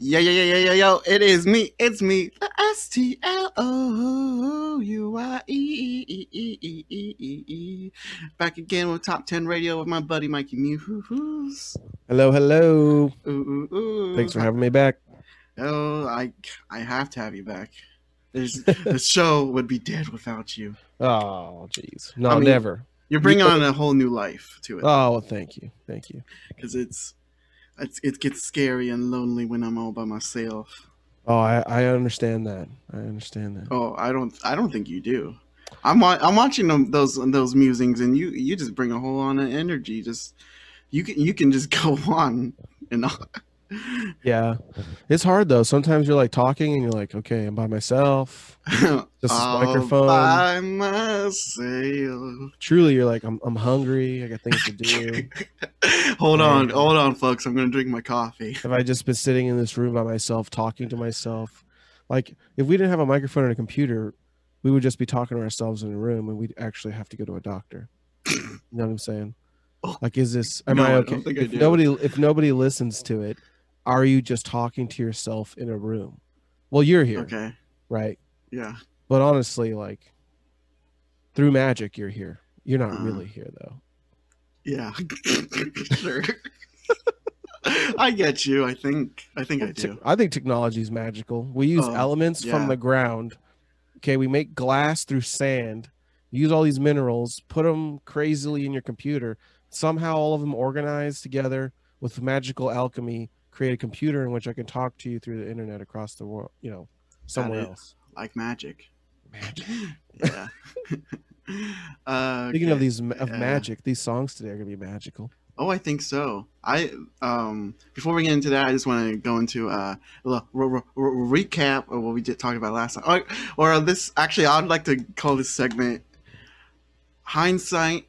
Yeah, yeah, yeah, yeah, yeah, yo. It is me. It's me. The S T L O U I E E E E E E E. Back again with Top 10 Radio with my buddy Mikey Muse. Hello, hello. Ooh, ooh, ooh. Thanks for having me back. Oh, I, I have to have you back. There's, the show would be dead without you. Oh, jeez. No, I mean- never. You're bringing on a whole new life to it Oh, well, thank you. Thank you. because it's, it's it gets scary and lonely when I'm all by myself. Oh, I, I understand that. I understand that. Oh, I don't. I don't think you do. I'm I'm watching them, those those musings, and you you just bring a whole lot of energy. Just you can you can just go on and on. Yeah. It's hard, though. Sometimes you're like talking and you're like, okay, I'm by myself. Just microphone. by myself. Truly, you're like, I'm, I'm hungry. I got things to do. hold on, hold on, folks. I'm gonna drink my coffee. Have I just been sitting in this room by myself, talking to myself? Like, if we didn't have a microphone and a computer, we would just be talking to ourselves in a room and we'd actually have to go to a doctor. You know what I'm saying? Oh, like, is this, am No, I I okay? I if do. nobody, if nobody listens to it, are you just talking to yourself in a room? Well, you're here, Okay. right? Yeah. But honestly, like, through magic, you're here. You're not Uh-huh. really here, though. Yeah. sure. I get you. I think. I think I Tec- do. I think technology is magical. We use Oh, elements yeah. from the ground. Okay, we make glass through sand. Use all these minerals, put them crazily in your computer. Somehow, all of them organized together with magical alchemy, create a computer in which I can talk to you through the internet across the world. You know, somewhere else. Like magic. Magic. Yeah. uh, Speaking of these of yeah. magic, these songs today are gonna be magical. Oh, I think so. I um before we get into that, I just want to go into uh, a little re- re- recap of what we did talk about last time, or, or this. Actually, I'd like to call this segment "Hindsight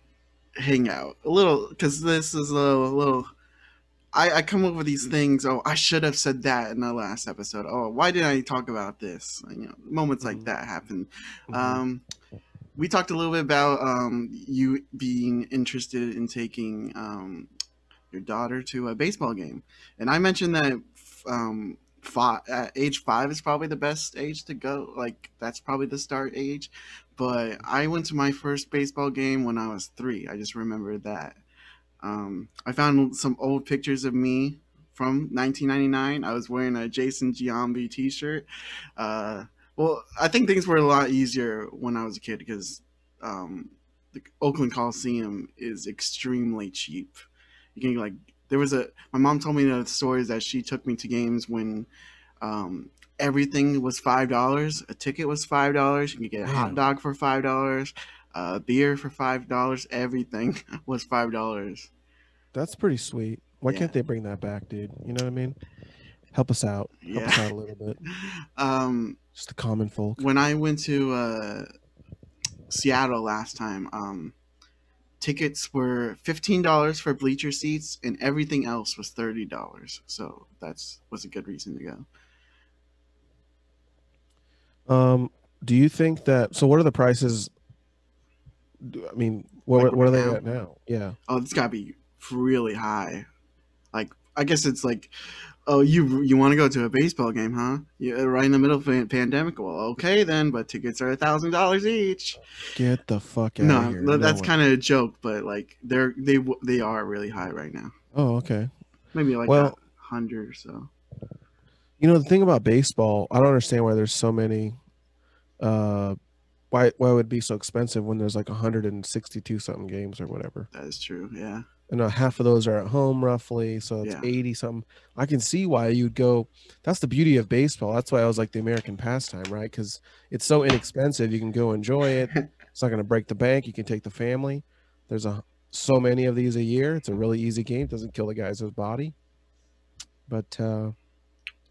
Hangout." A little because this is a little. I, I come up with these things. Oh, I should have said that in the last episode. Oh, why didn't I talk about this? You know, moments like Mhm. that happen. Mhm. Um, we talked a little bit about um, you being interested in taking um, your daughter to a baseball game, and I mentioned that um, five, at age five is probably the best age to go. Like that's probably the start age. But I went to my first baseball game when I was three. I just remember that. Um, I found some old pictures of me from 1999. I was wearing a Jason Giambi T-shirt. Uh, well, I think things were a lot easier when I was a kid because um, the Oakland Coliseum is extremely cheap. You can like there was a my mom told me the stories that she took me to games when um, everything was five dollars. A ticket was five dollars. You could get a hot dog for five dollars, uh, beer for five dollars. Everything was five dollars. That's pretty sweet. Why Yeah. can't they bring that back, dude? You know what I mean? Help us out. Help us Yeah. out a little bit. Um, Just the common folk. when I went to uh, Seattle last time, um, tickets were fifteen dollars for bleacher seats, and everything else was thirty dollars. So that's was a good reason to go. Um, do you think that? So, what are the prices? I mean, what Like what are they now? at now? Yeah, Oh, it's got to be really high. Like I guess it's like, oh, you you want to go to a baseball game, huh? Yeah, right in the middle of a pandemic. Well, okay then, but tickets are a thousand dollars each. get the fuck out No, of here. no, that's kind of a joke, but like they're they they are really high right now. Oh, okay. Maybe like Well- hundred or so. You know the thing about baseball, I don't understand why there's so many. Uh, why why would it be so expensive when there's like 162 something games or whatever? That is true. Yeah. and uh, half of those are at home roughly so it's Yeah. 80 something i can see why you'd go that's the beauty of baseball that's why i was like the american pastime right because it's so inexpensive you can go enjoy it it's not going to break the bank you can take the family there's a so many of these a year it's a really easy game doesn't kill the guy's body but uh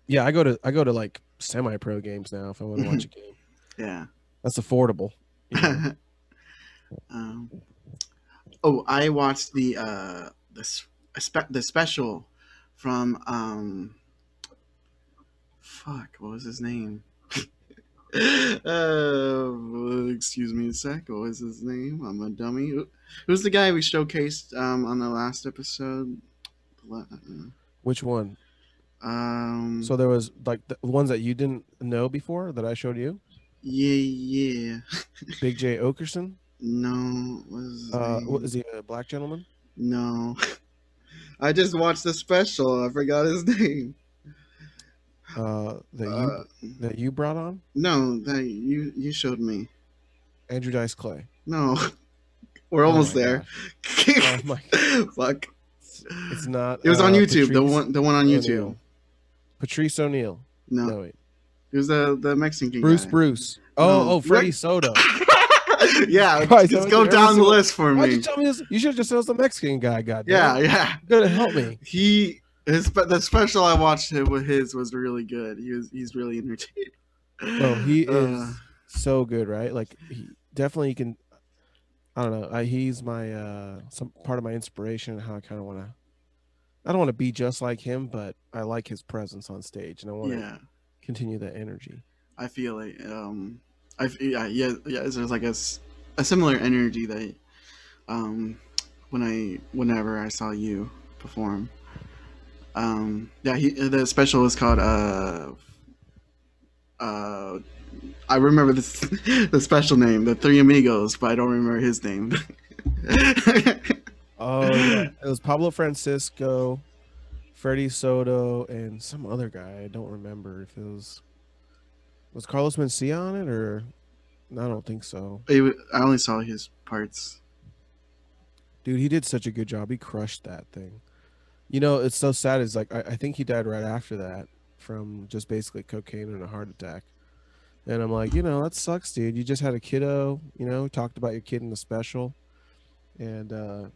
yeah i go to i go to like semi-pro games now if i want to watch a game Yeah. That's affordable um, oh, I watched the uh the spe- the special from um fuck what was his name? Uh, excuse me a sec what was his name? I'm a dummy. Who's the guy we showcased um on the last episode? Which one? um So there was like the ones that you didn't know before that I showed you. Yeah, yeah. Big Jay Oakerson. No, his Uh, what is he? A black gentleman? No. I just watched the special. I forgot his name. Uh, that you Uh, that you brought on no, that you you showed me. Andrew Dice Clay. No, we're Oh almost there. Oh my! Fuck. It's, it's not. It was on uh, YouTube. The Patrice one, the one on YouTube. O'Neal. Patrice O'Neal. No, No, wait. It was the the Mexican Bruce guy. Bruce. Bruce. Oh, No. oh, Freddie Soto. yeah, Christ, just go down the list for me. Why'd you tell me this? You should have just said it was the Mexican guy. God. Yeah, yeah. You gotta help me. He his the special I watched him with his was really good. He was he's really entertaining. Bro, he is Uh, so good, right? Like he definitely can. I don't know. I, he's my uh some part of my inspiration. and How I kind of want to. I don't want to be just like him, but I like his presence on stage, and I want to yeah. Continue that energy. I feel like um I yeah yeah yeah there's like a similar energy that um when I whenever I saw you perform. Um yeah he the special was called uh uh I remember this the special name the Three Amigos but I don't remember his name. Oh yeah, it was Pablo Francisco, Freddie Soto, and some other guy. I don't remember if it was was Carlos Mencia on it or I don't think so. It I only saw his parts Dude, he did such a good job. He crushed that thing. You know, it's so sad. Is like I, I think he died right after that from just basically cocaine and a heart attack. And I'm like, you know, that sucks, dude. You just had a kiddo. You know, talked about your kid in the special, and uh,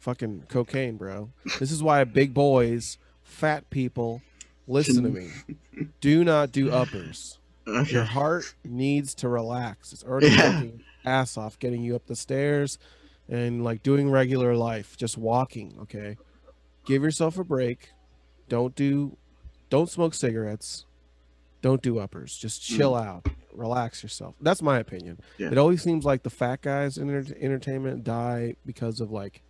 fucking cocaine, bro. This is why big boys, fat people, listen to me. Do not do uppers. Your heart needs to relax. It's already Yeah. working ass off getting you up the stairs and like doing regular life, just walking, okay? Give yourself a break. Don't do don't smoke cigarettes. Don't do uppers. Just mm. chill out. Relax yourself. That's my opinion. Yeah. It always seems like the fat guys in enter- entertainment die because of like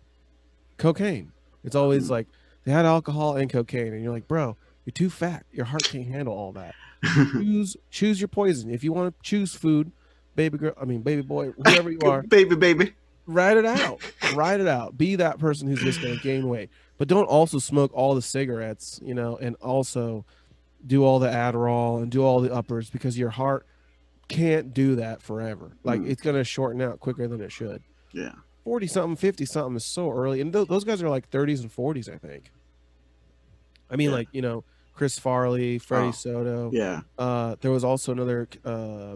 cocaine. It's always Mm. like they had alcohol and cocaine and you're like, "Bro, you're too fat. Your heart can't handle all that." choose choose your poison. If you want to choose food, baby girl, I mean baby boy, whoever you are, baby baby ride it out. Ride it out. Be that person who's just going to gain weight. But don't also smoke all the cigarettes, you know, and also do all the Adderall and do all the uppers because your heart can't do that forever. Like Mm. it's going to shorten out quicker than it should. yeah 40 something, 50 something is so early. And th- those guys are like 30s and 40s, I think. I mean, Yeah. like, you know, Chris Farley, Freddie Oh, Soto. yeah Uh, there was also another. Uh,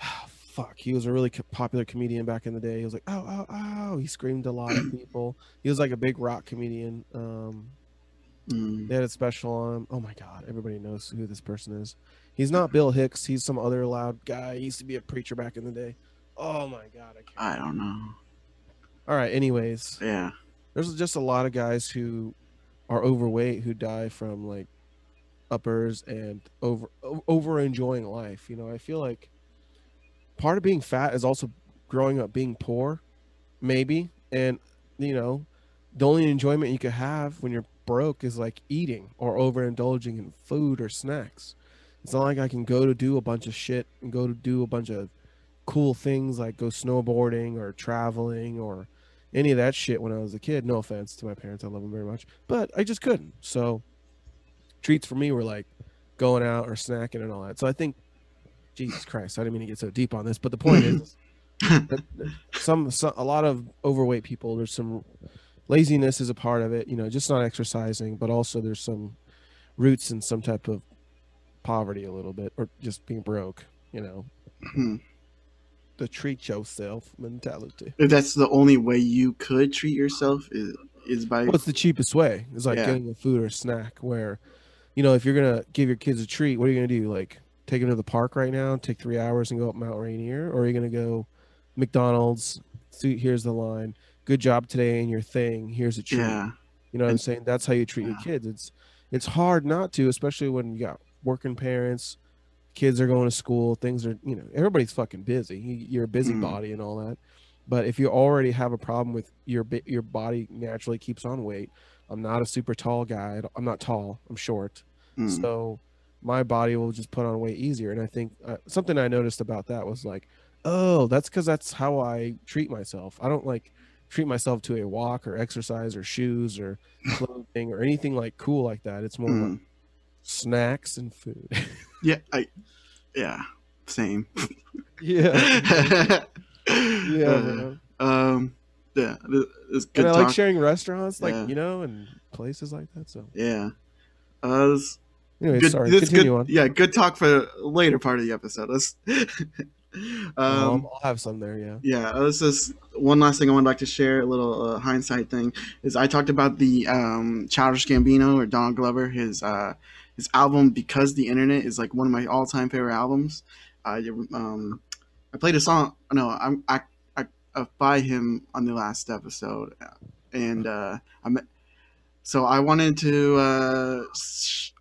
fuck, he was a really popular comedian back in the day. He was like, "Oh, oh, oh!" He screamed a lot of people. He was like a big rock comedian. Um, Mm. they had a special on him. Oh my god, everybody knows who this person is. He's not Bill Hicks. He's some other loud guy. He used to be a preacher back in the day. Oh my god, I can't. I don't know. All right. Anyways, yeah. There's just a lot of guys who are overweight who die from like uppers and over over enjoying life you know? I feel like part of being fat is also growing up being poor maybe. And you know the only enjoyment you could have when you're broke is like eating or overindulging in food or snacks. It's not like i can go to do a bunch of shit and go to do a bunch of cool things like go snowboarding or traveling or any of that shit when I was a kid. No offense to my parents, I love them very much, but I just couldn't. So treats for me were like going out or snacking and all that. So I think, Jesus Christ, I didn't mean to get so deep on this, but the point is, some, some a lot of overweight people. There's some laziness is a part of it. You know, just not exercising, but also there's some roots in some type of poverty a little bit, or just being broke. You know, Hmm. The treat yourself mentality. if that's the only way you could treat yourself is is by What's the cheapest way? It's like Yeah. getting a food or a snack where, you know, if you're gonna give your kids a treat, what are you gonna do? Like take them to the park right now, take three hours and go up Mount Rainier, or are you gonna go McDonald's? See, here's the line. Good job today in your thing. Here's a treat. yeah You know what I'm saying? That's how you treat your kids. It's it's hard not to, especially when you got working parents, kids are going to school, things are you know everybody's fucking busy. You- You're a busybody and all that. But if you already have a problem with your your body naturally keeps on weight. I'm not a super tall guy. I'm not tall. I'm short. Hmm. So my body will just put on weight easier. And I think uh, something I noticed about that was like, oh, that's because that's how I treat myself. I don't like treat myself to a walk or exercise or shoes or clothing or anything like cool like that. It's more like Mm. Snacks and food. Yeah, I yeah, same. yeah. yeah, Yeah. Um, yeah, it's good And I talk. like sharing restaurants, like Yeah. you know, and places like that. So, yeah. Uh, this, anyway, good, sorry. this Continue good, on. Yeah, good talk for later part of the episode. Let's. um, Um, I'll have some there. Yeah. yeah, uh, this is one last thing I would like to share. A little uh, hindsight thing is I talked about the um, Childish Gambino or Donald Glover. His uh, his album because the internet is like one of my all time favorite albums. I um, I played a song. No, I'm I, I uh, by him on the last episode, and uh, I'm so I wanted to. Uh,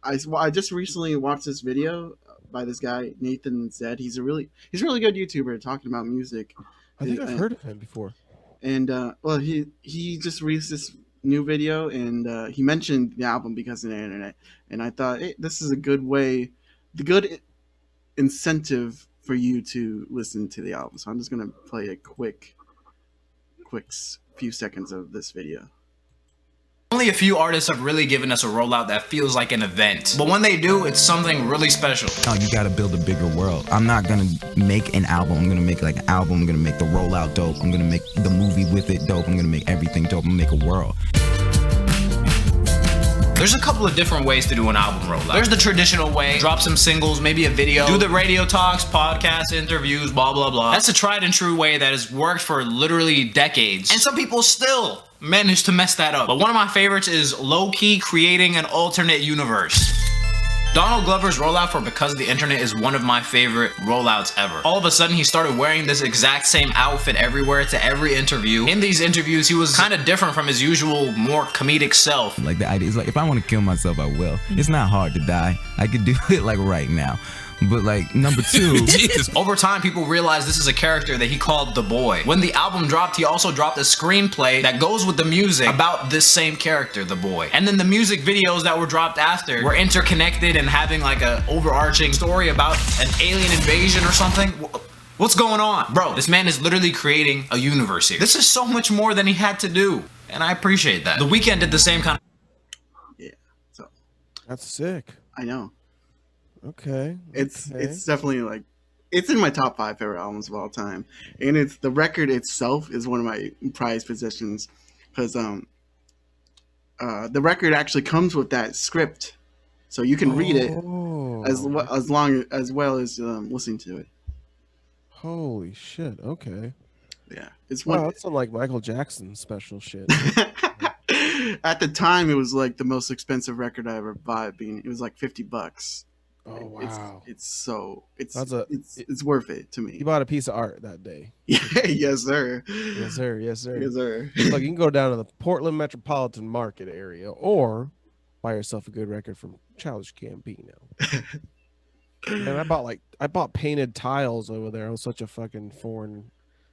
I well, I just recently watched this video by this guy Nathan Zed. He's a really he's a really good YouTuber talking about music I think Uh, I've heard of him before. and uh, well, he he just released this new video, and uh, he mentioned the album because of the internet, and I thought hey, this is a good way, the good incentive for you to listen to the album. So I'm just gonna play a quick, quick few seconds of this video. Only a few artists have really given us a rollout that feels like an event. But when they do, it's something really special. Oh, you gotta build a bigger world. I'm not gonna make an album. I'm gonna make like an album. I'm gonna make the rollout dope. I'm gonna make the movie with it dope. I'm gonna make everything dope. I'm gonna make a world. There's a couple of different ways to do an album rollout. There's the traditional way, drop some singles, maybe a video, do the radio talks, podcasts, interviews, blah, blah, blah. That's a tried and true way that has worked for literally decades. And some people still manage to mess that up. But one of my favorites is low key creating an alternate universe. Donald Glover's rollout for Because of the Internet is one of my favorite rollouts ever. All of a sudden, he started wearing this exact same outfit everywhere to every interview. In these interviews, he was kind of different from his usual, more comedic self. Like the idea is like if I want to kill myself, I will. It's not hard to die. I could do it like right now. But like number two, Over time, people realize this is a character that he called the boy. When the album dropped, he also dropped a screenplay that goes with the music about this same character, the boy. And then the music videos that were dropped after were interconnected and having like a overarching story about an alien invasion or something. What's going on? Bro, this man is literally creating a universe here. This is so much more than he had to do. And I appreciate that. The Weeknd did the same kind of Yeah. So That's sick. I know Okay. it's okay. it's definitely like it's in my top five favorite albums of all time, and it's the record itself is one of my prized possessions because um uh the record actually comes with that script, so you can read it Oh, as as long as well as um, listening to it. Holy shit. Okay. Yeah, it's Wow, that's some like Michael Jackson special shit. At the time, it was like the most expensive record I ever bought. Being it was like fifty bucks. Oh It's, wow. it's so it's That's a- it's it's worth it to me. You bought a piece of art that day. yes, sir. Yes, sir. Yes, sir. Yes, sir. Look, you can go down to the Portland metropolitan market area or buy yourself a good record from Childish Gambino. And I bought like I bought painted tiles over there. I was such a fucking foreign.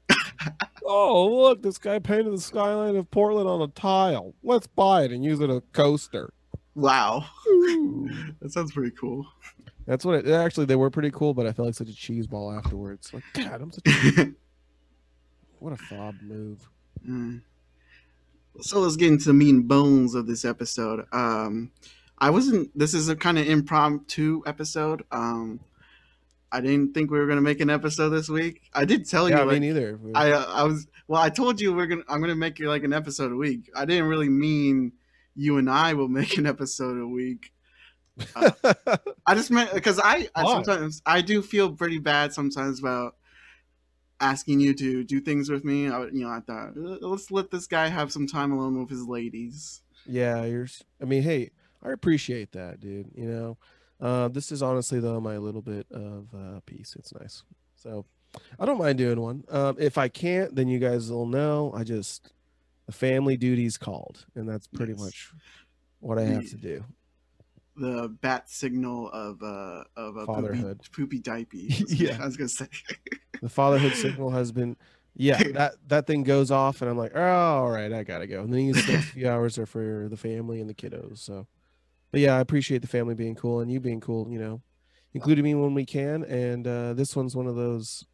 oh look, this guy painted the skyline of Portland on a tile. Let's buy it and use it as a coaster. Wow, that sounds pretty cool. That's what it actually they were pretty cool, but I felt like such a cheese ball afterwards. Like, God, I'm such a what a fob move. Mm. so let's get into the meat and bones of this episode. Um, I wasn't. This is a kind of impromptu episode. Um, I didn't think we were gonna make an episode this week. I did tell Yeah, you. me like, neither. I uh, I was well. I told you we're gonna. I'm gonna make you like an episode a week. I didn't really mean you and I will make an episode a week. I just meant because I, I sometimes I do feel pretty bad sometimes about asking you to do things with me. I, you know, I thought "Uh, let's let this guy have some time alone with his ladies. Yeah, you're. I mean, hey, I appreciate that, dude. You know, uh, this is honestly though my little bit of uh, peace. It's nice, so I don't mind doing one. Um, if I can't, then you guys will know. I just the family duties called, and that's pretty Yes. much what I have The- to do. The bat signal of uh of a Fatherhood. poopy diaper. Yeah. I was gonna say. The fatherhood signal has been. Yeah, that that thing goes off, and I'm like, oh, all right, I gotta go. And then you spend a few hours there for the family and the kiddos. So, but yeah, I appreciate the family being cool and you being cool. You know, including me when we can. And uh, this one's one of those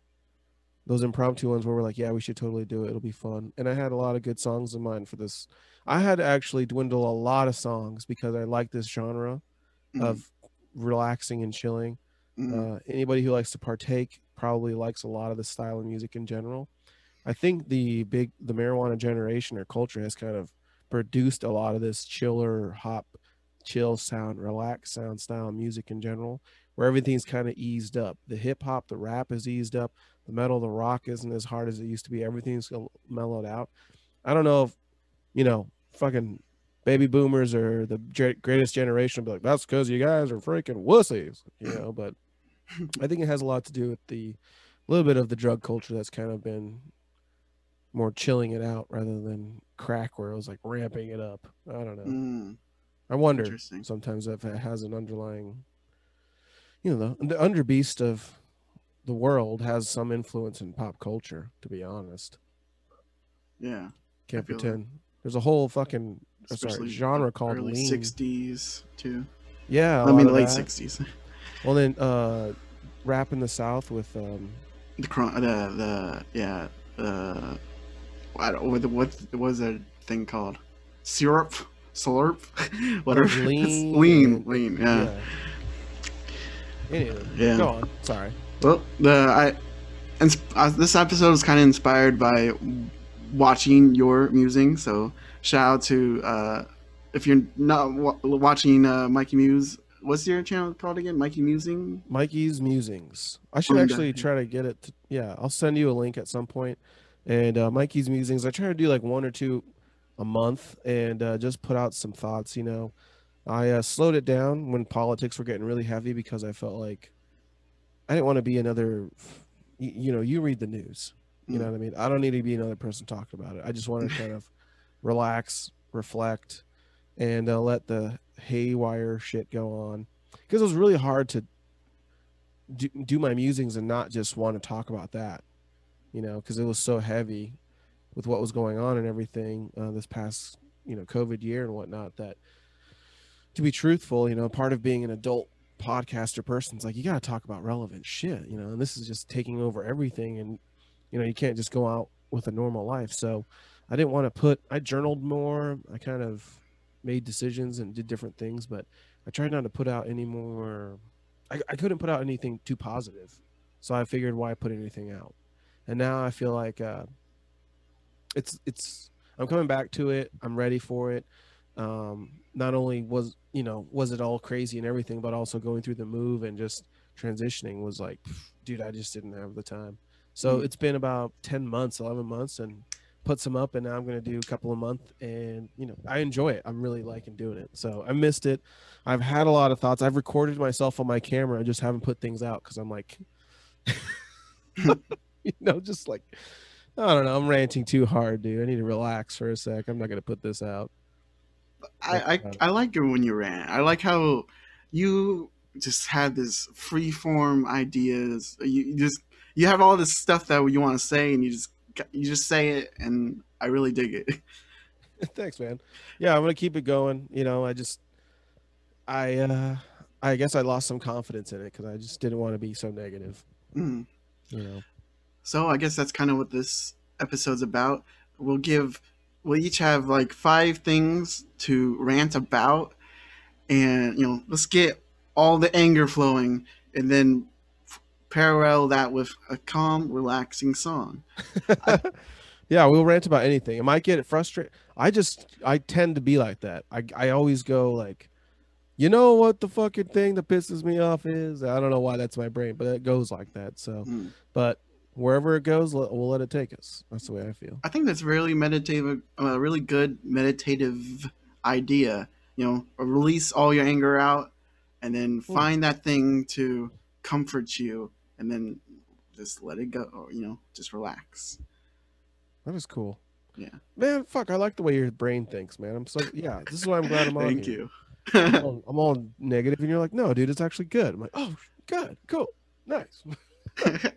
those impromptu ones where we're like, yeah, we should totally do it. It'll be fun. And I had a lot of good songs in mind for this. I had to actually dwindle a lot of songs because I like this genre Mhm. of relaxing and chilling. Mhm. Uh, anybody who likes to partake probably likes a lot of the style of music in general. I think the big the marijuana generation or culture has kind of produced a lot of this chiller hop, chill sound, relaxed sound style music in general, where everything's kind of eased up. The hip hop, the rap is eased up. The metal, the rock isn't as hard as it used to be. Everything's mellowed out. I don't know if you know fucking baby boomers or the greatest generation will be like, that's because you guys are freaking wussies, you know. But I think it has a lot to do with the little bit of the drug culture that's kind of been more chilling it out rather than crack, where it was like ramping it up. I don't know. Mm. I wonder sometimes if it has an underlying, you know, the, the underbeast of the world has some influence in pop culture. To be honest, Yeah. can't pretend. There's a whole fucking uh, sorry, genre called early lean. '60s too. Yeah, I mean, late that. '60s. Well, then uh, rap in the South with um, The cron- the the yeah uh, I don't what what what was that thing called? Syrup, slurp, whatever. Lean lean, lean. Yeah. yeah. Anyway, Yeah. go on. Sorry. Well, the I, and uh, this episode was kind of inspired by watching your musing. So shout out to uh, if you're not wa- watching uh, Mikey Muse. What's your channel called again? Mikey Musing. Mikey's Musings. I should Oh, actually try to get it. To, yeah, I'll send you a link at some point. And uh, Mikey's Musings. I try to do like one or two a month and uh, just put out some thoughts. You know, I uh, slowed it down when politics were getting really heavy because I felt like I didn't want to be another. You, you know, you read the news. You know Mm. what I mean? I don't need to be another person talking about it. I just want to kind of relax, reflect, and uh, let the haywire shit go on. Because it was really hard to do, do my musings and not just want to talk about that, you know, because it was so heavy with what was going on and everything uh, this past, you know, COVID year and whatnot. That to be truthful, you know, part of being an adult podcaster person is like you got to talk about relevant shit, you know, and this is just taking over everything, and you know, you can't just go out with a normal life. So I didn't want to put. I journaled more. I kind of made decisions and did different things, but I tried not to put out any more. I, I couldn't put out anything too positive, so I figured why put anything out. And now I feel like uh, it's it's I'm coming back to it. I'm ready for it. Um, not only was you know was it all crazy and everything, but also going through the move and just transitioning was like, dude, I just didn't have the time. So Mm. it's been about ten months, eleven months, and put some up, and now I'm gonna do a couple a month, and you know I enjoy it. I'm really liking doing it. So I missed it. I've had a lot of thoughts. I've recorded myself on my camera. I just haven't put things out because I'm like, you know, just like I don't know. I'm ranting too hard, dude. I need to relax for a sec. I'm not gonna put this out. I, I I like it when you ran. I like how you just had this free form ideas. You, just you have all this stuff that you want to say, and you just you just say it, and I really dig it. Thanks, man. Yeah, I'm gonna keep it going. You know, I just, I, uh I guess I lost some confidence in it because I just didn't want to be so negative. Mm. You know. So I guess that's kind of what this episode's about. We'll give we'll each have like five things to rant about, and you know, let's get all the anger flowing, and then f- parallel that with a calm, relaxing song. yeah, we'll rant about anything. It might get frustrated. I just, I tend to be like that. I, I always go like, you know what the fucking thing that pisses me off is? I don't know why that's my brain, but it goes like that. So, Mm. but wherever it goes, we'll let it take us. That's the way I feel. I think that's really meditative, a really good meditative idea. You know, release all your anger out, and then find that thing to comfort you, and then just let it go. Or, you know, just relax. That is cool. Yeah. Man, fuck, I like the way your brain thinks, man. I'm so yeah. This is why I'm glad I'm on. Thank here. you. I'm all, I'm all negative, and you're like, no, dude, it's actually good. I'm like, oh, good, cool, nice.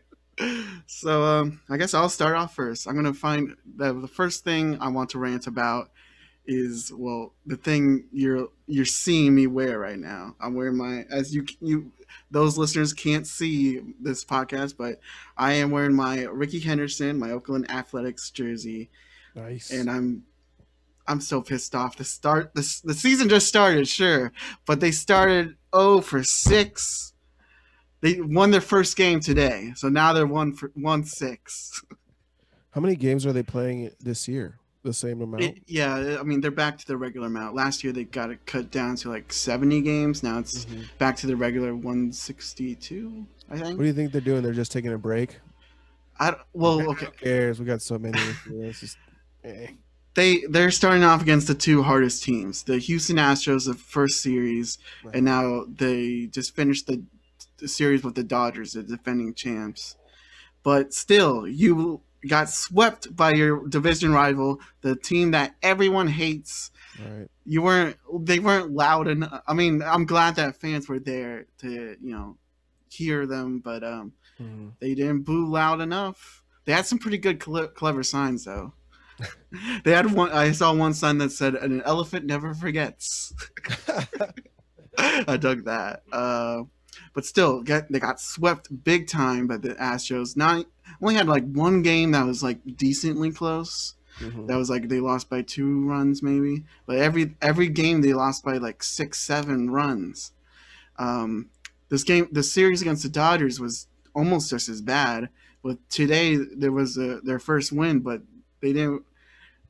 so um, I guess I'll start off first. I'm gonna find the, the first thing I want to rant about is well the thing you're you're seeing me wear right now. I'm wearing my as you you those listeners can't see this podcast, but I am wearing my Rickey Henderson, my Oakland Athletics jersey, Nice. and I'm I'm so pissed off. The start the the season just started, sure, but they started oh for six. They won their first game today, so now they're one for one six. How many games are they playing this year? The same amount. It- yeah, I mean they're back to the regular amount. Last year they got it cut down to like seventy games. Now it's Mhm. back to the regular one sixty two. I think. What do you think they're doing? They're just taking a break. I don't- well, okay. Who cares? We got so many. Just, eh. They they're starting off against the two hardest teams, the Houston Astros, the first series, Right. and now they just finished the, the series with the Dodgers, the defending champs. But still, you got swept by your division rival, the team that everyone hates. Right. You weren't. They weren't loud enough. I mean, I'm glad that fans were there to you know hear them, but um, Mhm. they didn't boo loud enough. They had some pretty good cle clever signs though. they had one. I saw one sign that said, "An elephant never forgets." I dug that. Uh, but still, get they got swept big time by the Astros. Not only had like one game that was like decently close. Mhm. That was like they lost by two runs maybe, but every every game they lost by like six seven runs. Um, this game, the series against the Dodgers was almost just as bad. But today there was a, their first win, but they didn't.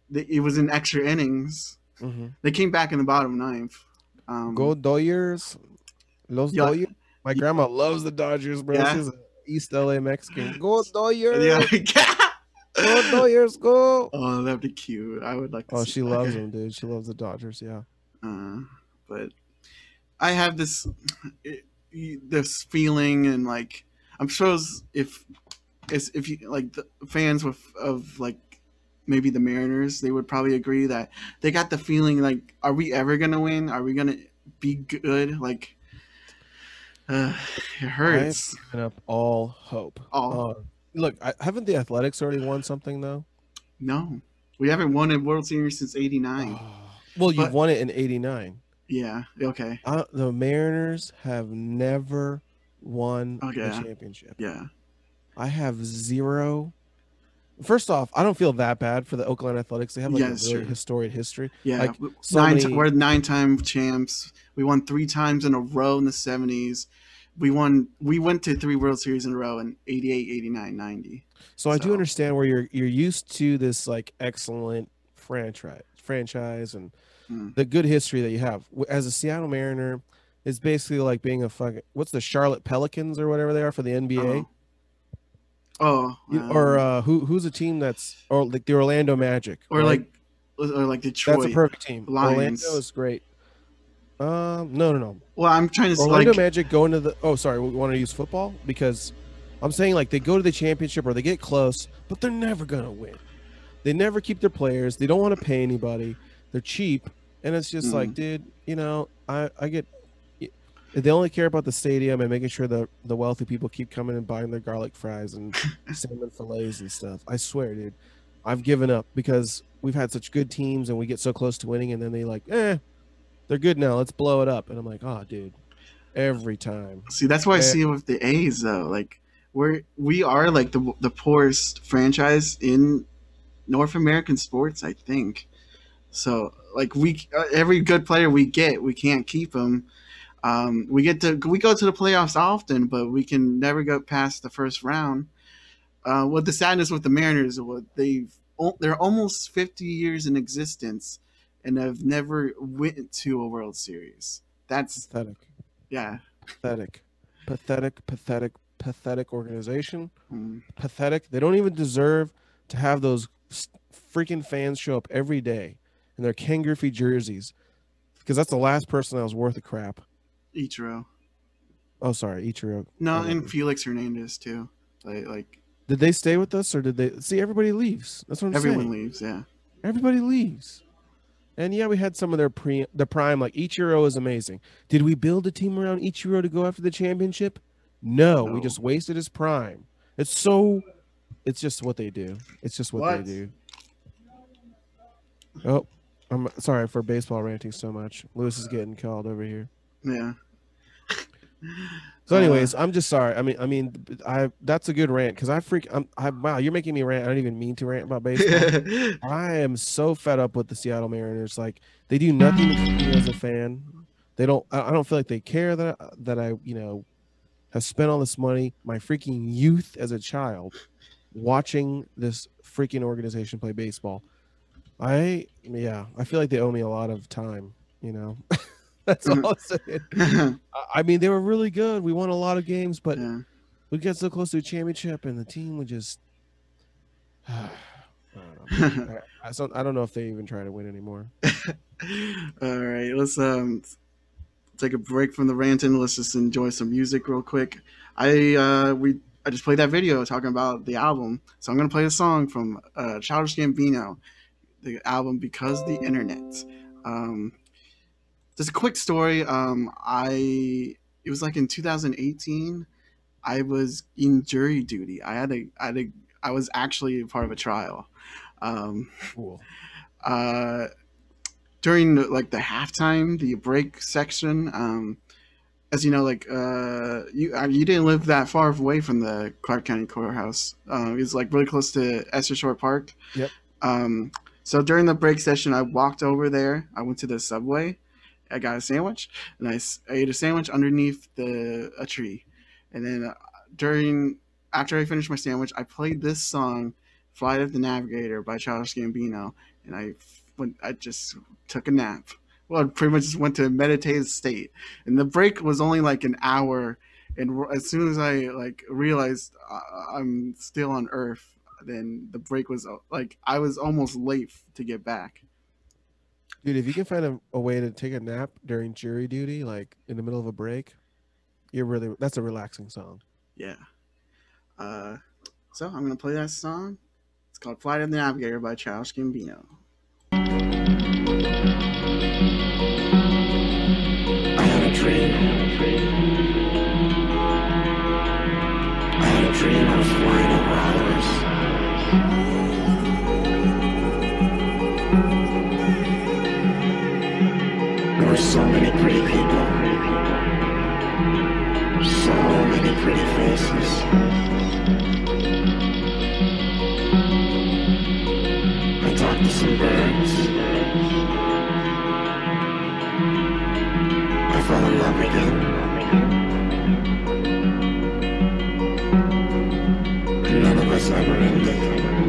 They, it was in extra innings. Mhm. They came back in the bottom ninth. Um, Go Dodgers. Los Yeah. Dodgers. My grandma loves the Dodgers, bro. Yeah. She's an East LA Mexican. Go Dodgers. Yeah. Go Dodgers. Go. oh, that'd be cute. I would like. To Oh, she that. loves them, dude. She loves the Dodgers. Yeah. uh, but I have this this feeling and like I'm sure if if you like the fans with of like maybe the Mariners they would probably agree that they got the feeling like are we ever gonna win are we gonna be good like uh, it hurts Given up all hope. All. Uh, look, I, haven't the Athletics already won something though? no we haven't won a World Series since '89 well, you've But- won it in '89. yeah okay Uh, the Mariners have never won the yeah. championship. yeah I have zero. First off, I don't feel that bad for the Oakland Athletics. They have like Yeah, a really true. historic history. Yeah, Like, so nine. many- we're nine-time champs. We won three times in a row in the '70s. We won. We went to three World Series in a row in '88, '89, '90. So I do understand where you're you're used to this like excellent franchise franchise and Mm. the good history that you have as a Seattle Mariner. It's basically like being a fucking what's the Charlotte Pelicans or whatever they are for the NBA. Oh, um, or uh, who who's a team that's or like the Orlando Magic or right? like, or like Detroit. that's a perfect team. Lions. Orlando is great. Um, no, no, no. well, I'm trying to Orlando like. Magic go into the. Oh, sorry. We want to use football because I'm saying like they go to the championship or they get close, but they're never gonna win. They never keep their players. They don't want to pay anybody. They're cheap, and it's just like, Mm. dude, you know, I I get. They only care about the stadium and making sure the the wealthy people keep coming and buying their garlic fries and salmon fillets and stuff. I swear, dude, I've given up because we've had such good teams and we get so close to winning, and then they like, eh, they're good now. Let's blow it up, and I'm like, oh, dude, every time. See, that's why I Eh. see it with the A's though. Like we're we are like the the poorest franchise in North American sports, I think. So like we uh, every good player we get, we can't keep them. Um, we get to we go to the playoffs often, but we can never go past the first round. Uh, what the sadness with the Mariners, what they've they're almost fifty years in existence, and have never went to a World Series. That's Pathetic, yeah. pathetic, pathetic, pathetic, pathetic organization. Mm. Pathetic. They don't even deserve to have those freaking fans show up every day in their Ken Griffey jerseys, because that's the last person that was worth a crap. Ichiro. Oh, sorry, Ichiro. No, and. Felix Hernandez too. Like, like Did they stay with us or did they see everybody leaves? That's what I'm everyone saying. leaves. Yeah. Everybody leaves. And yeah, we had some of their pre the prime, like Ichiro is amazing. Did we build a team around Ichiro to go after the championship? No, we just wasted his prime. It's so it's just what they do. It's just what, What? they do. Oh, I'm sorry for baseball ranting so much. Lewis is getting called over here. Yeah. So, uh, anyways, I'm just sorry. I mean, I mean, I that's a good rant because I freak. I'm, I wow, you're making me rant. I don't even mean to rant about baseball. I am so fed up with the Seattle Mariners. Like they do nothing to me as a fan. They don't. I I don't feel like they care that I, that I you know have spent all this money, my freaking youth as a child, watching this freaking organization play baseball. I yeah, I feel like they owe me a lot of time. You know, that's all I'm saying. I- mean, they were really good. We won a lot of games, but yeah. we get so close to a championship, and the team would just. I don't know. I, so- I don't know if they even try to win anymore. All right, let's um take a break from the ranting. Let's just enjoy some music real quick. I uh we I just played that video talking about the album, so I'm gonna play a song from uh, Childish Gambino, the album "Because the Internet." Um, just a quick story. Um, I it was like in 2018. I was in jury duty. I had a I had a I was actually part of a trial. Um, Cool. uh, during the, like the halftime, the break section, um, as you know, like uh, you uh, you didn't live that far away from the Clark County Courthouse. Uh, it was like really close to Esther Short Park. Yep. Um, so during the break session, I walked over there. I went to the subway. I got a sandwich, and I ate a sandwich underneath the a tree. And then uh, during after I finished my sandwich, I played this song, "Flight of the Navigator" by Childish Gambino, and I went. I just took a nap. Well, I pretty much just went to a meditative state, and the break was only like an hour. And as soon as I like realized uh, I'm still on Earth, then the break was uh, like I was almost late to get back. Dude, if you can find a, a way to take a nap during jury duty, like in the middle of a break, you're really that's a relaxing song. Yeah. Uh, so I'm gonna play that song. It's called "Flight of the Navigator" by Childish Gambino. I had a dream. So many pretty people. So many pretty faces. I talked to some birds. I fell in love again. And none of us ever ended.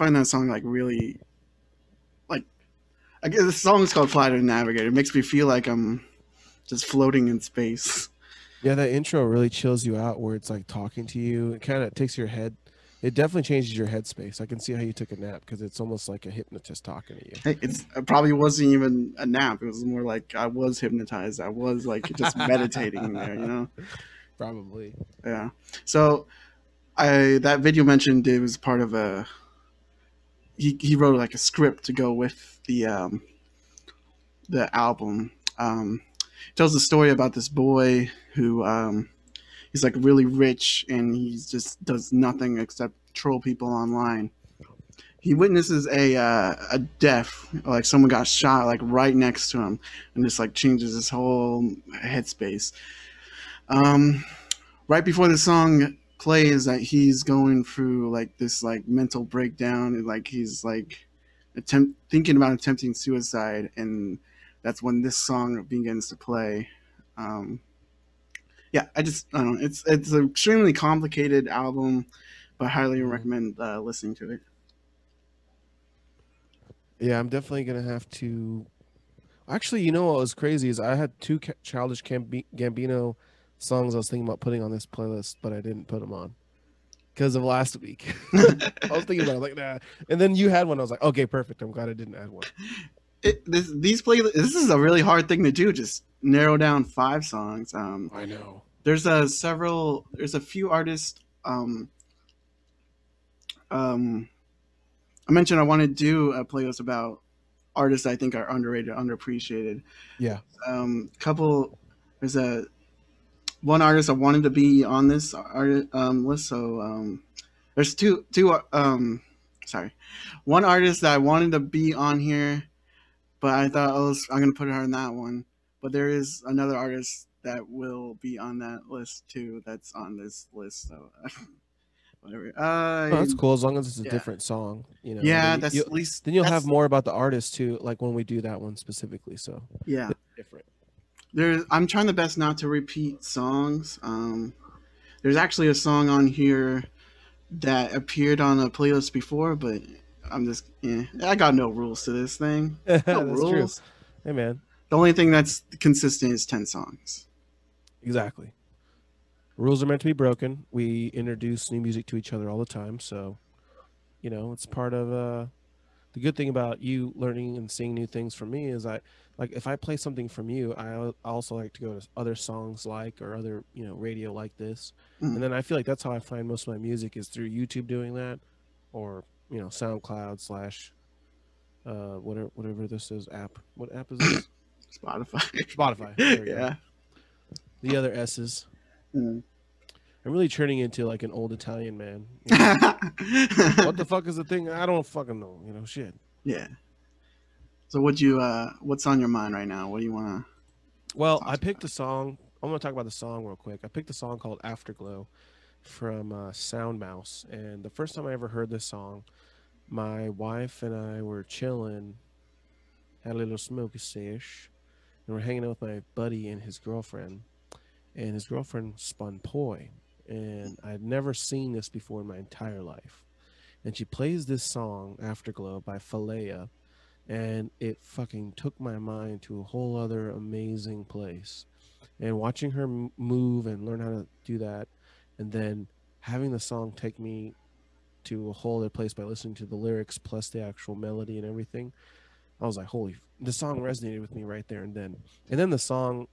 Find that song like really, like, I guess the song is called "Flight of the Navigator." It makes me feel like I'm just floating in space. Yeah, that intro really chills you out where it's like talking to you. It kind of takes your head. It definitely changes your headspace. I can see how you took a nap because it's almost like a hypnotist talking to you. Hey, it's it probably wasn't even a nap. It was more like I was hypnotized. I was like just meditating there, you know. Probably. Yeah. So, I that video mentioned it was part of a. He he wrote like a script to go with the um. The album. Um, tells the story about this boy who um, he's like really rich and he just does nothing except troll people online. He witnesses a uh, a death, like someone got shot like right next to him, and just like changes his whole headspace. Um, right before the song plays, that he's going through like this like mental breakdown, and like he's like attempt thinking about attempting suicide, and that's when this song begins to play. Um, yeah, I just I don't know. It's it's an extremely complicated album, but I highly recommend uh, listening to it. Yeah, I'm definitely gonna have to. Actually, you know what was crazy is I had two Childish Gambi- Gambino songs I was thinking about putting on this playlist, but I didn't put them on because of last week. I was thinking about it, like nah. And then you had one. I was like, okay, perfect. I'm glad I didn't add one. it this, these play this is a really hard thing to do. Just narrow down five songs. Um, I know. there's a several. There's a few artists. Um, um, I mentioned I want to do a playlist about artists I think are underrated, underappreciated. Yeah. Um, couple. There's a one artist I wanted to be on this art, um, list. So um, there's two two um, sorry, one artist that I wanted to be on here but I thought I was I'm gonna put her on that one. But there is another artist that will be on that list too. That's on this list. So whatever. Uh, Oh, that's cool as long as it's a yeah. different song. You know. Yeah, then that's you- at least then you'll have more about the artist too, like when we do that one specifically. So Yeah, different. There's. I'm trying the best not to repeat songs. Um, there's actually a song on here that appeared on a playlist before, but I'm just. Yeah, I got no rules to this thing. That's No true. rules. Hey man, The only thing that's consistent is ten songs. exactly. Rules are meant to be broken. We introduce new music to each other all the time, so you know it's part of. uh The good thing about you learning and seeing new things from me is I like if I play something from you, I also like to go to other songs like or other you know radio like this, Mm. and then I feel like that's how I find most of my music is through YouTube doing that, or you know SoundCloud slash uh whatever whatever this is app. What app is this? Spotify. Spotify. We go. yeah. The other S's. Mm. I'm really turning into like an old Italian man. you know? what the fuck is the thing? I don't fucking know. You know, shit. yeah. So what you uh what's on your mind right now? What do you wanna Well, I about picked a song. I'm gonna talk about the song real quick. I picked a song called Afterglow from uh, Soundmouse, and the first time I ever heard this song, my wife and I were chilling, had a little smoky sesh, and we're hanging out with my buddy and his girlfriend, and his girlfriend spun poi, and I'd never seen this before in my entire life, and she plays this song Afterglow by Phaeleh, and it fucking took my mind to a whole other amazing place. And watching her move and learn how to do that and then having the song take me to a whole other place by listening to the lyrics plus the actual melody and everything i was like holy the song resonated with me right there and then. And then the song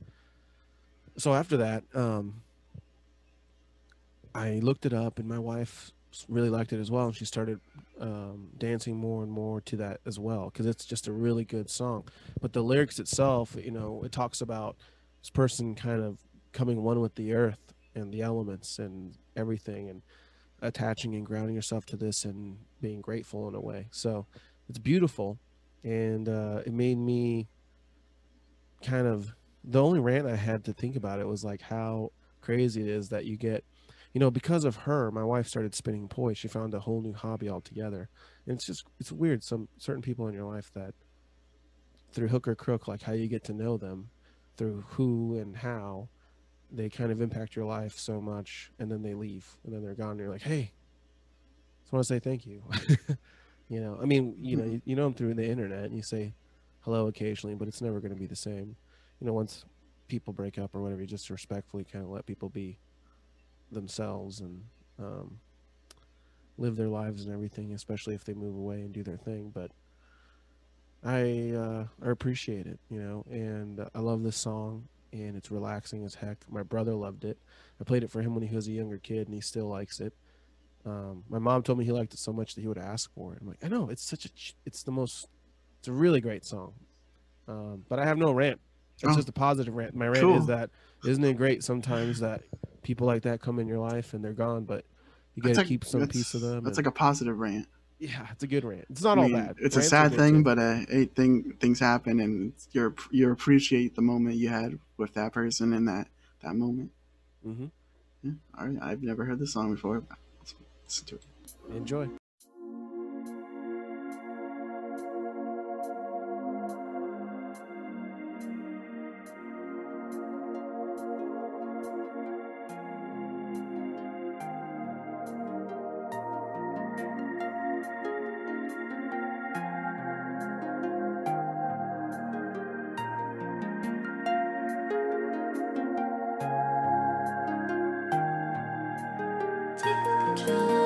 so after that um i looked it up and my wife really liked it as well and she started um, dancing more and more to that as well because it's just a really good song. But the lyrics itself you know it talks about this person kind of coming one with the earth and the elements and everything and attaching and grounding yourself to this and being grateful in a way. So it's beautiful and uh, it made me kind of the only rant i had to think about it was like how crazy it is that you get you know because of her my wife started spinning poi she found a whole new hobby altogether. And it's just it's weird. Some certain people in your life that through hook or crook like how you get to know them through who and how they kind of impact your life so much and then they leave and then they're gone and you're like hey just want to say thank you. You know i mean you know you, you know them through the internet and you say hello occasionally but it's never going to be the same. You know once people break up or whatever you just respectfully kind of let people be themselves and um, live their lives and everything especially if they move away and do their thing but I uh, I appreciate it, you know, and I love this song, and it's relaxing as heck. My brother loved it. I played it for him when he was a younger kid, and he still likes it. Um, my mom told me he liked it so much that he would ask for it. I'm like, I know it's such a, it's the most, it's a really great song. Um, but I have no rant. It's Oh. just a positive rant. My rant Cool. is that isn't it great sometimes that people like that come in your life and they're gone, but you got to keep some piece of them. That's and- like a positive rant. yeah, it's a good rant. It's not I all mean, bad. It's a Rants are sad thing, but uh, it thing things happen, and you you appreciate the moment you had with that person in that that moment. Mm-hmm. Yeah, all right, I've never heard this song before. But let's listen to it. enjoy. Taking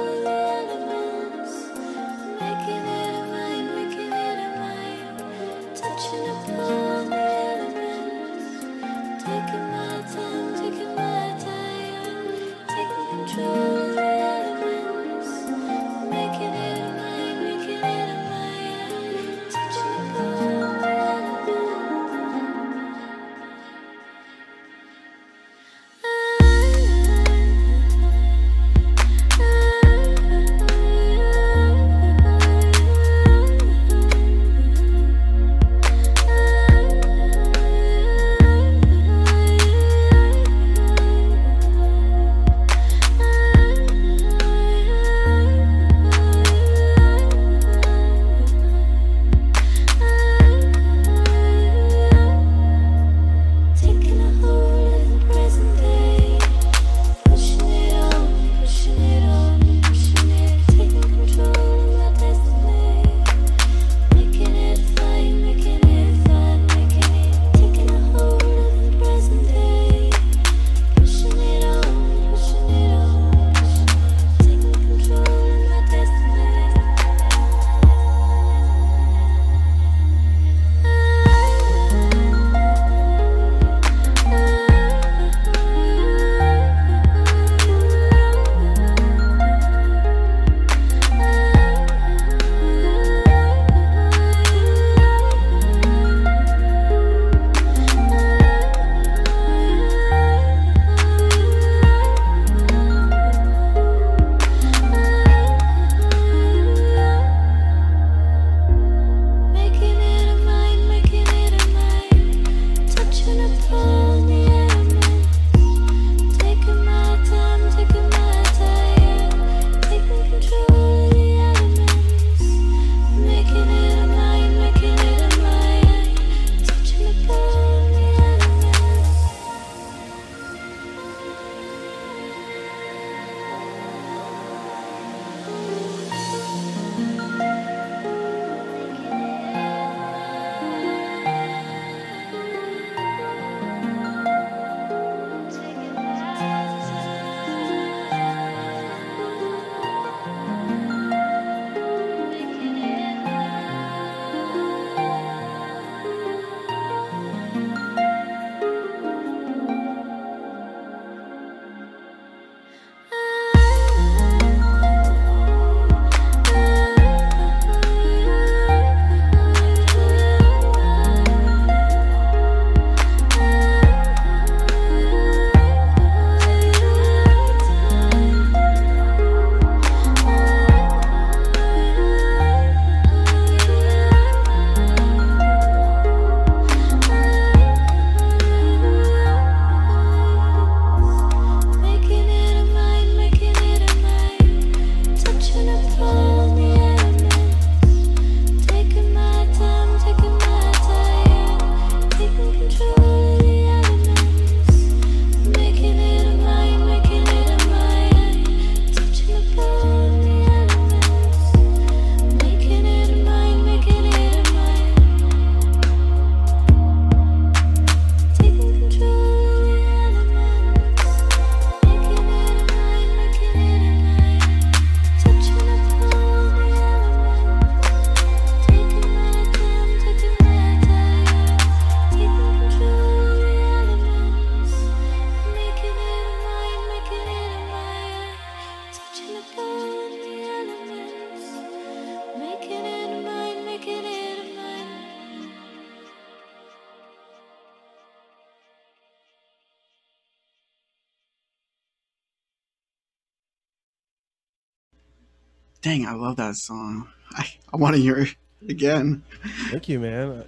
Dang, I love that song. I, I want to hear it again. Thank you, man.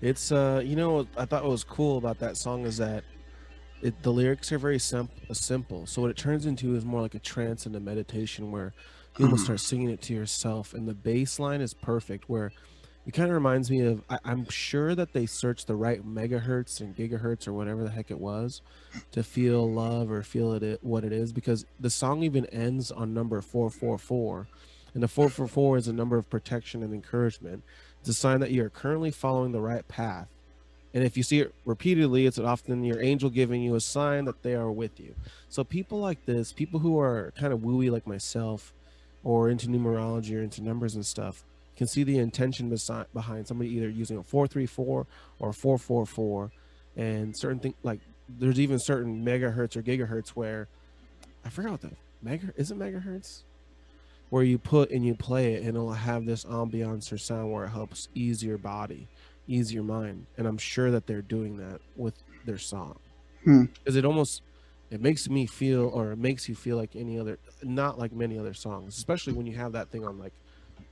It's uh, you know, what I thought what was cool about that song is that it the lyrics are very simple, simple. So what it turns into is more like a trance and a meditation where you almost start singing it to yourself, and the bass line is perfect. Where it kind of reminds me of I, I'm sure that they searched the right megahertz and gigahertz or whatever the heck it was to feel love or feel it what it is because the song even ends on number four four four, and the four four four is a number of protection and encouragement. It's a sign that you are currently following the right path. And if you see it repeatedly, it's often your angel giving you a sign that they are with you. So people like this, people who are kind of wooey like myself, or into numerology or into numbers and stuff, can see the intention behind somebody either using a 434 or a 444 and certain things like there's even certain megahertz or gigahertz where I forgot what the mega is it megahertz where you put and you play it and it'll have this ambiance or sound where it helps ease your body, ease your mind. And I'm sure that they're doing that with their song. Hmm. Because it almost it makes me feel or it makes you feel like any other not like many other songs, especially when you have that thing on like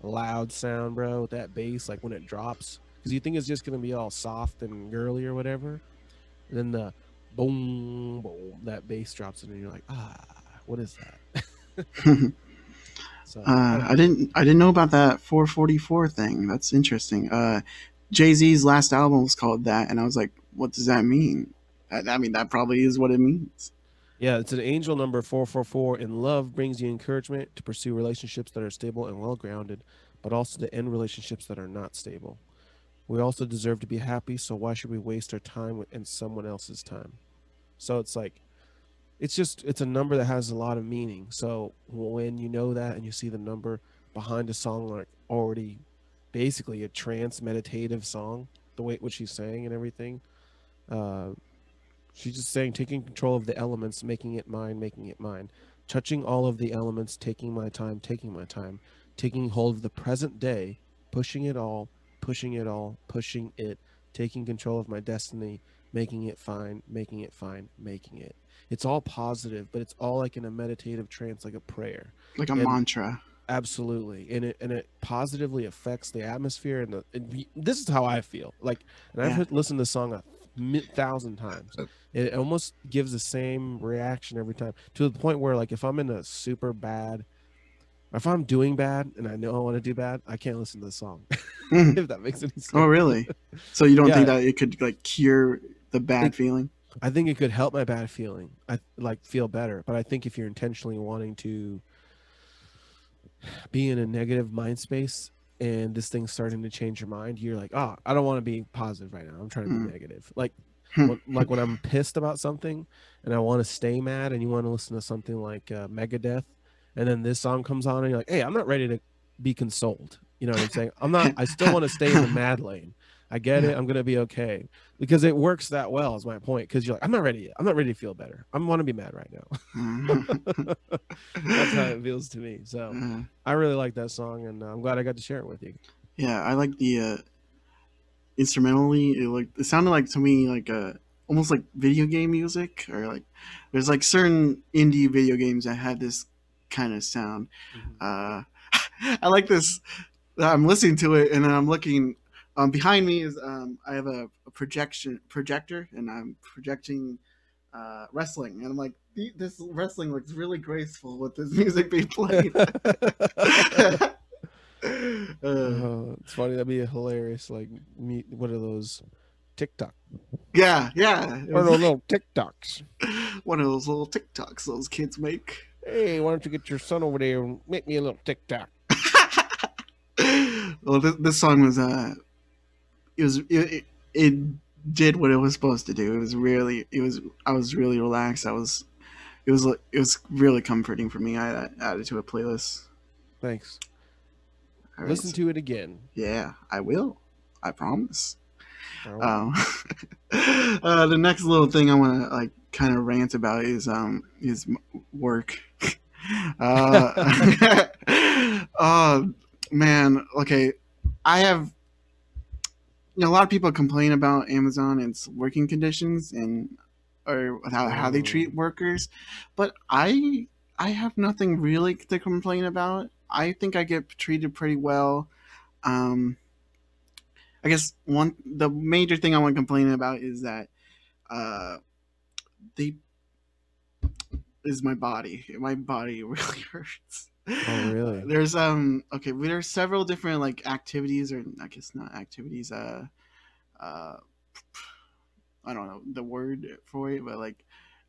loud sound, bro, with that bass, like when it drops. Because you think it's just gonna be all soft and girly or whatever. And then the boom boom that bass drops in and you're like, ah, what is that? so Uh, I didn't I didn't know about that 444 thing. That's interesting. Uh, Jay Z's last album was called that, and I was like, what does that mean? I, I mean, that probably is what it means. Yeah, it's an angel number 444, and love brings you encouragement to pursue relationships that are stable and well grounded, but also to end relationships that are not stable. We also deserve to be happy, so why should we waste our time with, in someone else's time? So it's like, it's just, it's a number that has a lot of meaning. So when you know that and you see the number behind a song, like already basically a trance meditative song, the way what she's saying and everything, uh, She's just saying taking control of the elements, making it mine, making it mine. Touching all of the elements, taking my time, taking my time. Taking hold of the present day, pushing it all, pushing it all, pushing it. Taking control of my destiny, making it fine, making it fine, making it. It's all positive, but it's all like in a meditative trance, like a prayer. Like a And- mantra. Absolutely, and it and it positively affects the atmosphere and the. And this is how I feel. Like, and I've Yeah. listened to the song a thousand times. It almost gives the same reaction every time to the point where, like, if I'm in a super bad, if I'm doing bad and I know I want to do bad, I can't listen to the song. Mhm. if that makes any sense. Oh, really? So you don't think that it could like cure the bad It- feeling? I think it could help my bad feeling. I like feel better, but I think if you're intentionally wanting to be in a negative mind space and this thing's starting to change your mind, you're like, oh, I don't want to be positive right now. I'm trying to be negative. Like, Hmm. when, like when I'm pissed about something and I want to stay mad, and you want to listen to something like uh, Megadeth, and then this song comes on, and you're like, hey, I'm not ready to be consoled. You know what I'm saying? I'm not. I still want to stay in the mad lane. I get it. I'm gonna be okay because it works that well. Is my point? Because you're like, I'm not ready. Yet. I'm not ready to feel better. I want to be mad right now. That's how it feels to me. So Uh, I really like that song, and uh, I'm glad I got to share it with you. yeah, I like the uh, instrumentally. It like it sounded like to me like a almost like video game music, or like there's like certain indie video games that have this kind of sound. Uh, I like this. I'm listening to it, and then I'm looking. Um, behind me is um, I have a, a projection projector, and I'm projecting uh, wrestling, and I'm like, this wrestling looks really graceful with this music being played. uh, Uh, it's funny. That'd be a hilarious. Like, meet What are those? TikTok. yeah, yeah. What are those little TikToks? one of those little TikToks those kids make. Hey, why don't you get your son over there and make me a little TikTok? well, this, this song was uh, it was it, it, did what it was supposed to do. It was really it was I was really relaxed. I was it was it was really comforting for me. I added to a playlist. Thanks. Right, Listen so- to it again. yeah, I will. I promise. Right. Um, uh, the next little thing I want to like kind of rant about is um his work. uh, oh man, okay. I have you know, a lot of people complain about Amazon and its working conditions and or how, how they treat workers, but I I have nothing really to complain about. I think I get treated pretty well. Um, I guess one the major thing I want to complain about is that uh, they is my body. My body really hurts. Oh, really? There's um okay. There's several different like activities or I guess not activities. Uh, uh, I don't know the word for it, but like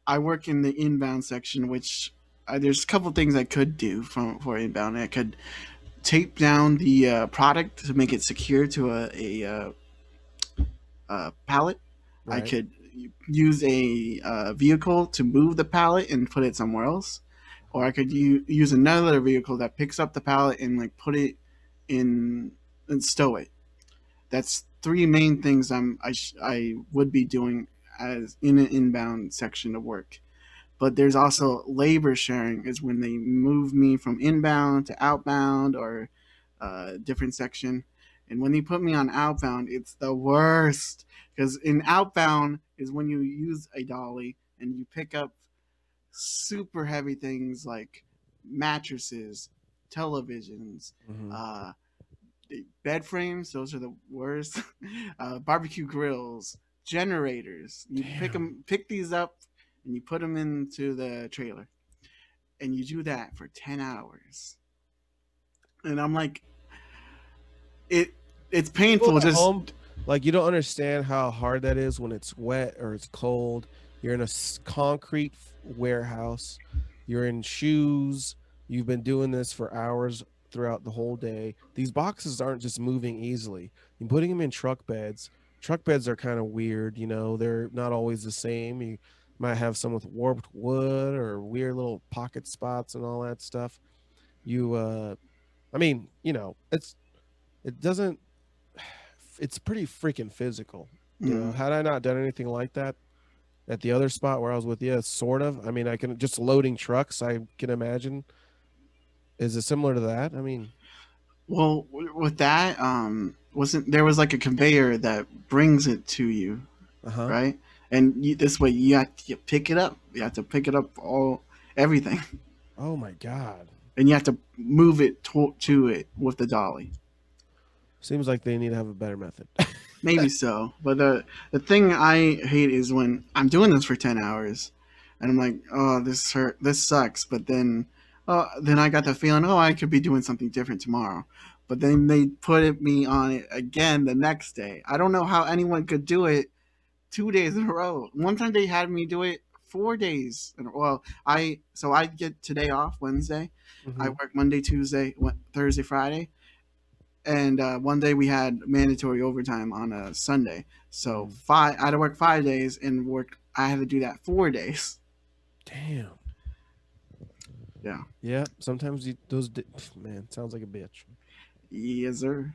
I work in the inbound section, which uh, there's a couple things I could do from for inbound. I could tape down the uh, product to make it secure to a a, uh, uh pallet. I could use a uh, vehicle to move the pallet and put it somewhere else, or I could use another vehicle that picks up the pallet and like put it in and stow it. That's three main things I'm I sh- I would be doing as in an inbound section of work. But there's also labor sharing is when they move me from inbound to outbound or uh, different section. And when they put me on outbound, it's the worst because in outbound is when you use a dolly and you pick up super heavy things like mattresses, televisions, Mhm. uh, bed frames. Those are the worst. uh, barbecue grills, generators. You pick them, pick these up, and you put them into the trailer, and you do that for ten hours. And I'm like, it. It's painful. Just home, like you don't understand how hard that is when it's wet or it's cold. You're in a concrete warehouse. You're in shoes. You've been doing this for hours throughout the whole day. These boxes aren't just moving easily. You're putting them in truck beds. Truck beds are kind of weird, you know. They're not always the same. You might have some with warped wood or weird little pocket spots and all that stuff. You, uh, I mean, you know, it's it doesn't it's pretty freaking physical. You know, Mm. had I not done anything like that at the other spot where I was with you, sort of. I mean, I can just loading trucks. I can imagine. Is it similar to that? I mean, Well, with that, um, wasn't there was like a conveyor that brings it to you, uh huh. right? And you, this way, you have to pick it up. You have to pick it up all everything, Oh my god. and you have to move it to, to it with the dolly. Seems like they need to have a better method. Maybe so, but the the thing I hate is when I'm doing this for ten hours, and I'm like, oh, this hurt, this sucks. But then, oh, then I got the feeling, oh, I could be doing something different tomorrow. But then they put me on it again the next day. I don't know how anyone could do it two days in a row. One time they had me do it four days. In a, well, I so I get today off Wednesday. I Mhm. work Monday, Tuesday, Wed- Thursday, Friday, and uh, one day we had mandatory overtime on a Sunday. So five, I had to work five days and work. I had to do that four days. Damn. Yeah. Yeah. Sometimes you, those di- man sounds like a bitch. Yes, sir.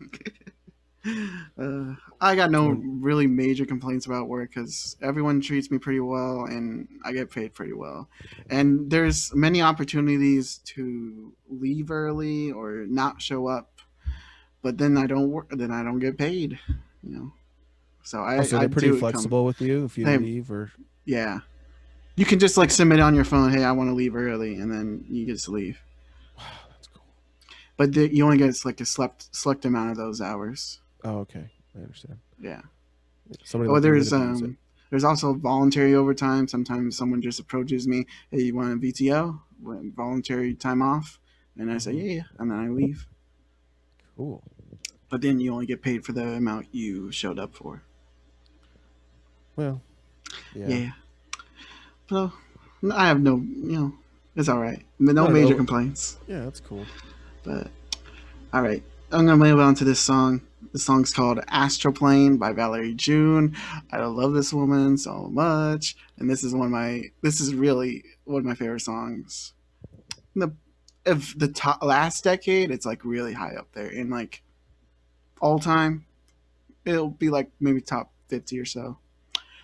uh, I got no really major complaints about work because everyone treats me pretty well and I get paid pretty well. And there's many opportunities to leave early or not show up, but then I don't work. Then I don't get paid. You know. So I, Oh, so they're pretty do come- flexible with you if you They- leave or. Yeah. You can just like submit on your phone, hey, I want to leave early, and then you just leave. Wow, that's cool. But the, you only get like a select select amount of those hours. Oh, okay. I understand. Yeah. Somebody Oh, there's that does it. um, there's also voluntary overtime. Sometimes someone just approaches me, hey, you want a VTO, voluntary time off, and I say Mhm. yeah, yeah, and then I leave. cool. But then you only get paid for the amount you showed up for. Well, yeah. Yeah. So uh, I have no, you know, it's all right. No No, major no. complaints. Yeah, that's cool. But all right, I'm gonna move on to this song. The song's called "Astroplane" by Valerie June. I love this woman so much, and this is one of my. This is really one of my favorite songs. The of the top last decade, it's like really high up there in like all time. It'll be like maybe top fifty or so.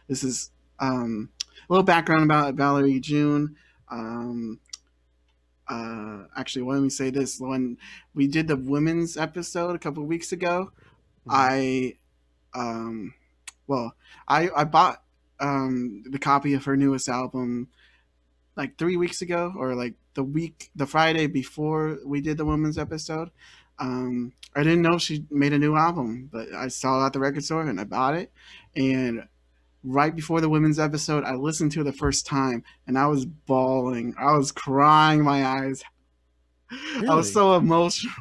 This is um, a little background about Valerie June. Um, uh, actually, let me say this: when we did the women's episode a couple of weeks ago, I, um, well, I I bought um the copy of her newest album like three weeks ago, or like the week, the Friday before we did the women's episode. Um, I didn't know she made a new album, but I saw it at the record store and I bought it. And right before the women's episode, I listened to it the first time and I was bawling. I was crying my eyes. I was so emotional.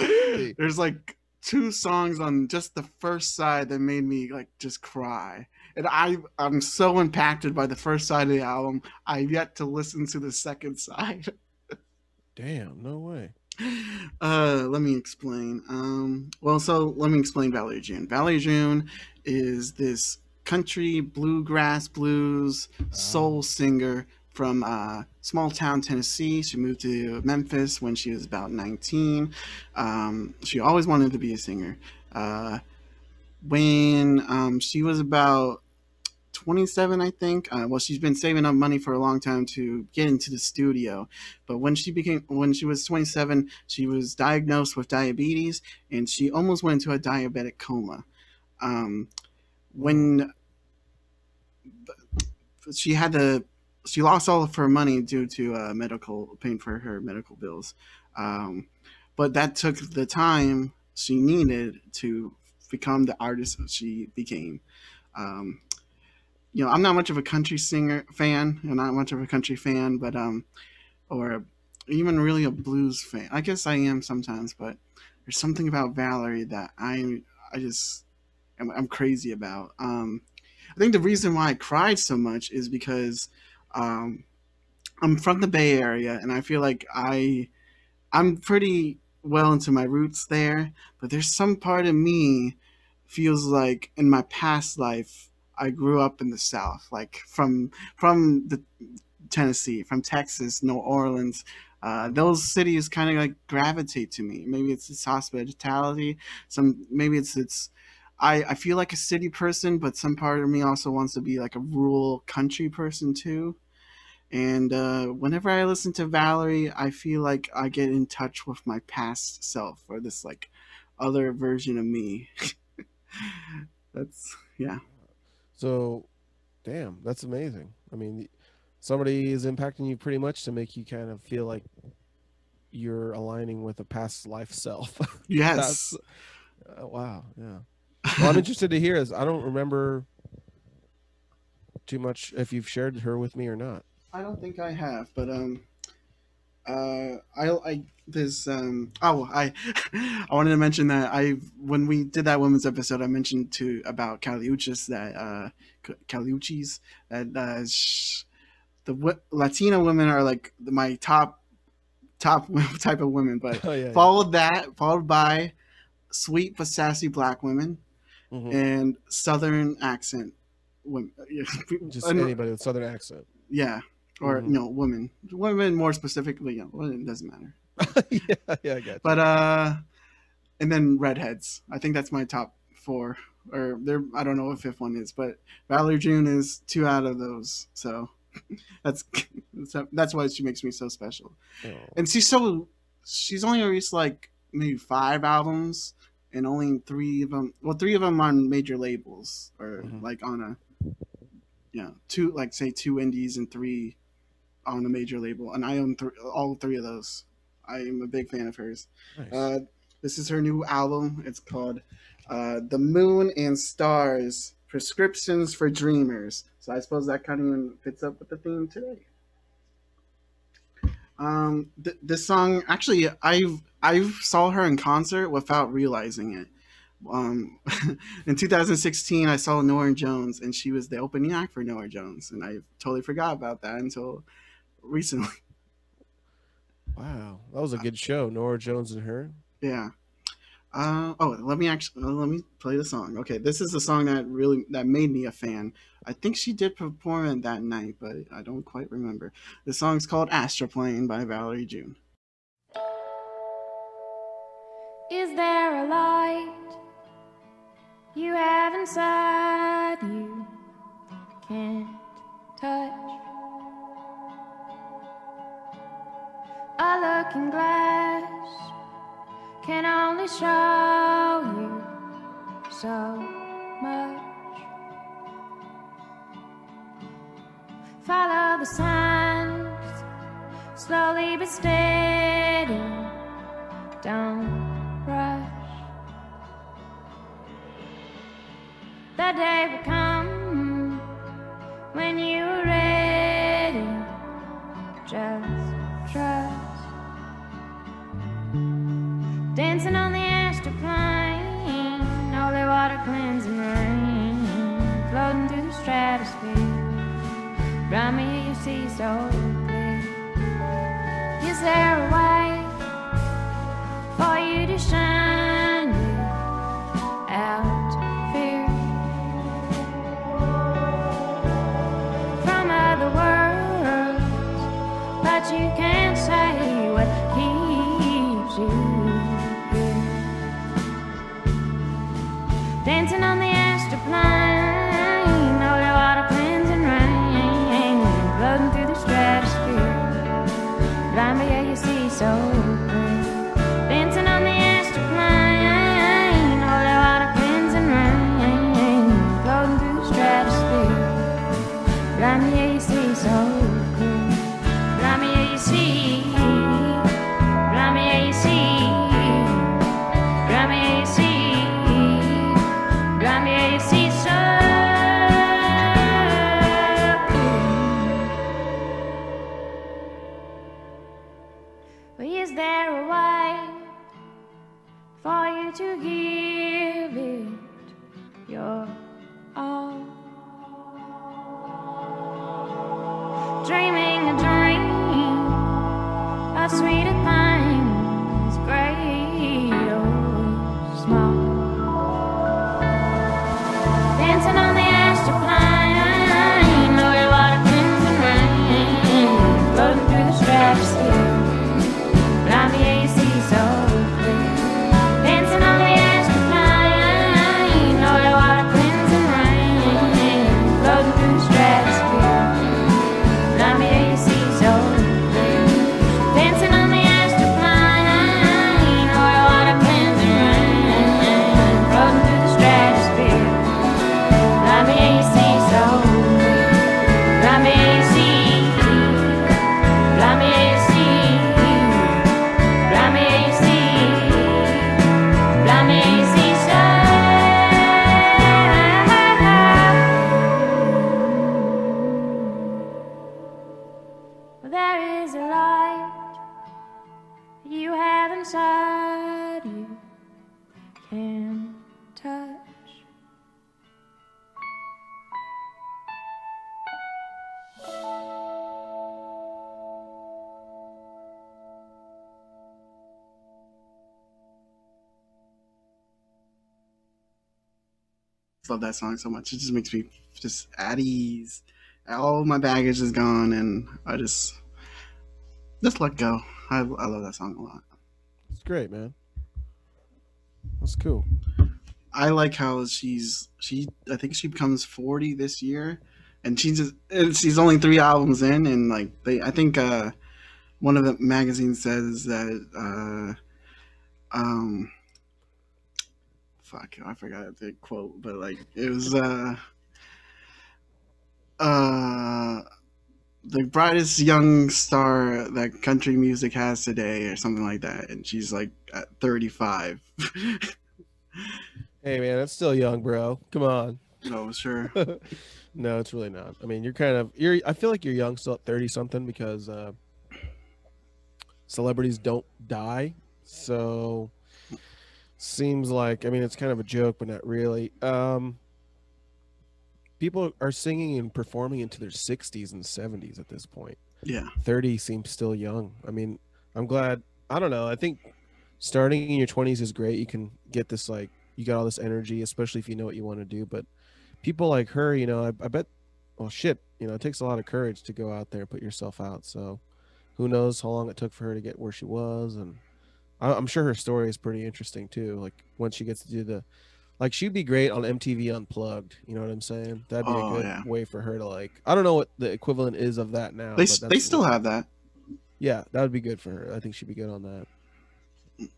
Really? There's like two songs on just the first side that made me like just cry. And I I'm so impacted by the first side of the album. I've yet to listen to the second side. Damn, no way. Uh, let me explain. Um, well, so let me explain Valerie June. Valerie June is this country bluegrass blues soul singer from uh, small town Tennessee. She moved to Memphis when she was about 19. Um, she always wanted to be a singer. Uh, when um, she was about 27, I think. Uh, well, she's been saving up money for a long time to get into the studio. But when she became, when she was 27, she was diagnosed with diabetes, and she almost went into a diabetic coma. Um, when she had to, she lost all of her money due to uh, medical paying for her medical bills. Um, but that took the time she needed to become the artist she became. Um, you know, I'm not much of a country singer fan, and not much of a country fan, but um, or even really a blues fan. I guess I am sometimes, but there's something about Valerie that I I just am, I'm crazy about. Um, I think the reason why I cried so much is because um, I'm from the Bay Area, and I feel like I I'm pretty well into my roots there, but there's some part of me feels like in my past life I grew up in the South, like from from the Tennessee, from Texas, New Orleans. Uh, those cities kind of like gravitate to me. Maybe it's its hospitality. Some maybe it's it's. I, I feel like a city person, but some part of me also wants to be like a rural country person too. And uh, whenever I listen to Valerie, I feel like I get in touch with my past self or this like other version of me. That's yeah. So, damn, that's amazing. I mean, somebody is impacting you pretty much to make you kind of feel like you're aligning with a past life self. Yes. uh, wow. Yeah. Well, I'm interested to hear. Is I don't remember too much if you've shared her with me or not. I don't think I have, but um, uh, I I there's um oh I I wanted to mention that I when we did that women's episode I mentioned to about Caliuchis that uh Caliuchis that uh sh- the w- Latina women are like my top top type of women, but Oh yeah. followed that followed by sweet but sassy black women Mhm. and southern accent women. Just anybody with southern accent. yeah, or Mhm. you know, women, women more specifically. You know, it doesn't matter. yeah, yeah, I got you. But uh, and then redheads. I think that's my top four. Or there, I don't know what fifth one is, but Valerie June is two out of those. So that's that's, that's why she makes me so special. Oh. And she's so she's only released like maybe five albums, and only three of them. Well, three of them on major labels, or Mhm. like on a you know two like say two indies and three on a major label, and I own th- all three of those. I am a big fan of hers. Nice. Uh, this is her new album. It's called uh, "The Moon and Stars: Prescriptions for Dreamers." So I suppose that kind of even fits up with the theme today. Um, th- this song actually, I've I saw her in concert without realizing it. Um, in 2016, I saw Norah Jones, and she was the opening act for Norah Jones, and I totally forgot about that until recently. wow, that was a good show. Norah Jones and her. Yeah. Uh, oh, let me actually let me play the song. Okay, this is the song that really that made me a fan. I think she did perform it that night, but I don't quite remember. The song's called "Astroplane" by Valerie June. Is there a light you have inside you can't touch? A looking glass can only show you so much. Follow the signs, slowly but steady. Don't rush. The day will come stratosphere. Round me you see so clear. Is there a way for you to shine out fear from other worlds? But you can't say what keeps you here. Dancing on the love that song so much. It just makes me just at ease. All my baggage is gone, and I just just let go. I, I love that song a lot. It's great, man. That's cool. I like how she's she. I think she becomes forty this year, and she's just, she's only three albums in, and like they. I think uh, one of the magazines says that. Uh, um, fuck, I forgot the quote, but like it was uh, uh, the brightest young star that country music has today, or something like that, and she's like at thirty five. Hey, man, that's still young, bro. Come on. no, sure. no, it's really not. I mean, you're kind of you're. I feel like you're young still at thirty something because uh, celebrities don't die. So seems like I mean it's kind of a joke, but not really. Um, people are singing and performing into their sixties and seventies at this point. Yeah. 30 seems still young. I mean, I'm glad. I don't know. I think starting in your 20s is great. You can get this, like, you got all this energy, especially if you know what you want to do. But people like her, you know, I, I bet, well, shit, you know, it takes a lot of courage to go out there and put yourself out. So who knows how long it took for her to get where she was. And I'm sure her story is pretty interesting, too. Like, once she gets to do the, like, she'd be great on MTV Unplugged. You know what I'm saying? That'd be Oh, a good yeah. way for her to, like, I don't know what the equivalent is of that now. They but they still have that. yeah, that would be good for her. I think she'd be good on that.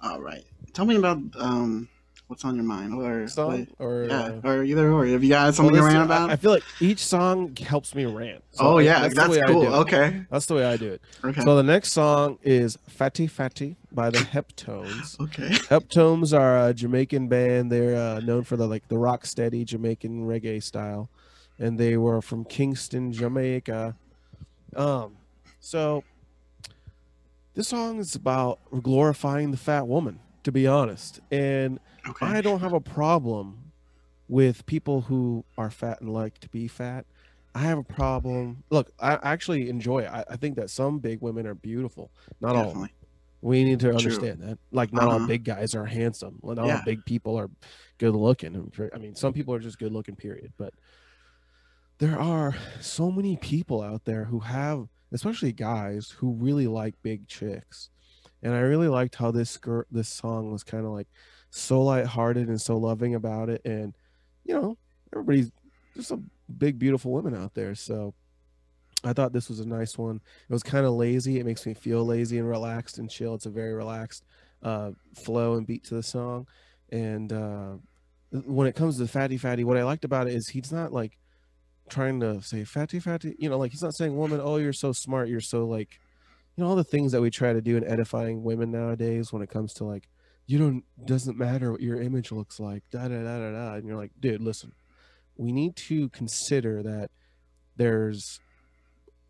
All right. Tell me about um what's on your mind, or Song what- or yeah, uh, or either or. Have you got something this- to rant about? I, feel like each song helps me rant. So oh yeah, that's, that's, the way I cool. Okay, That's the way I do it. okay, So the next song is "Fatty Fatty" by the Heptones. okay. Heptones are a Jamaican band. They're uh, known for the like the rock steady Jamaican reggae style, and they were from Kingston, Jamaica. Um, so this song is about glorifying the fat woman, to be honest. And Okay. I don't have a problem with people who are fat and like to be fat. I have a problem. Look, I actually enjoy it. I, I think that some big women are beautiful. Not all. Definitely. We need to True. understand that. Like, not all Uh-huh. big guys are handsome. Not all big people are good looking. I mean, some people are just good looking, period. But there are so many people out there who have, especially guys, who really like big chicks. And I really liked how this girl, this song was kind of like so lighthearted and so loving about it. And, you know, everybody's there's some big, beautiful women out there. So I thought this was a nice one. It was kind of lazy. It makes me feel lazy and relaxed and chill. It's a very relaxed uh, flow and beat to the song. And uh, when it comes to Fatty Fatty, what I liked about it is he's not like trying to say Fatty Fatty, you know, like he's not saying, woman, oh, you're so smart. You're so like, you know, all the things that we try to do in edifying women nowadays when it comes to like, you don't, doesn't matter what your image looks like, da da da da da. And you're like, dude, listen, we need to consider that there's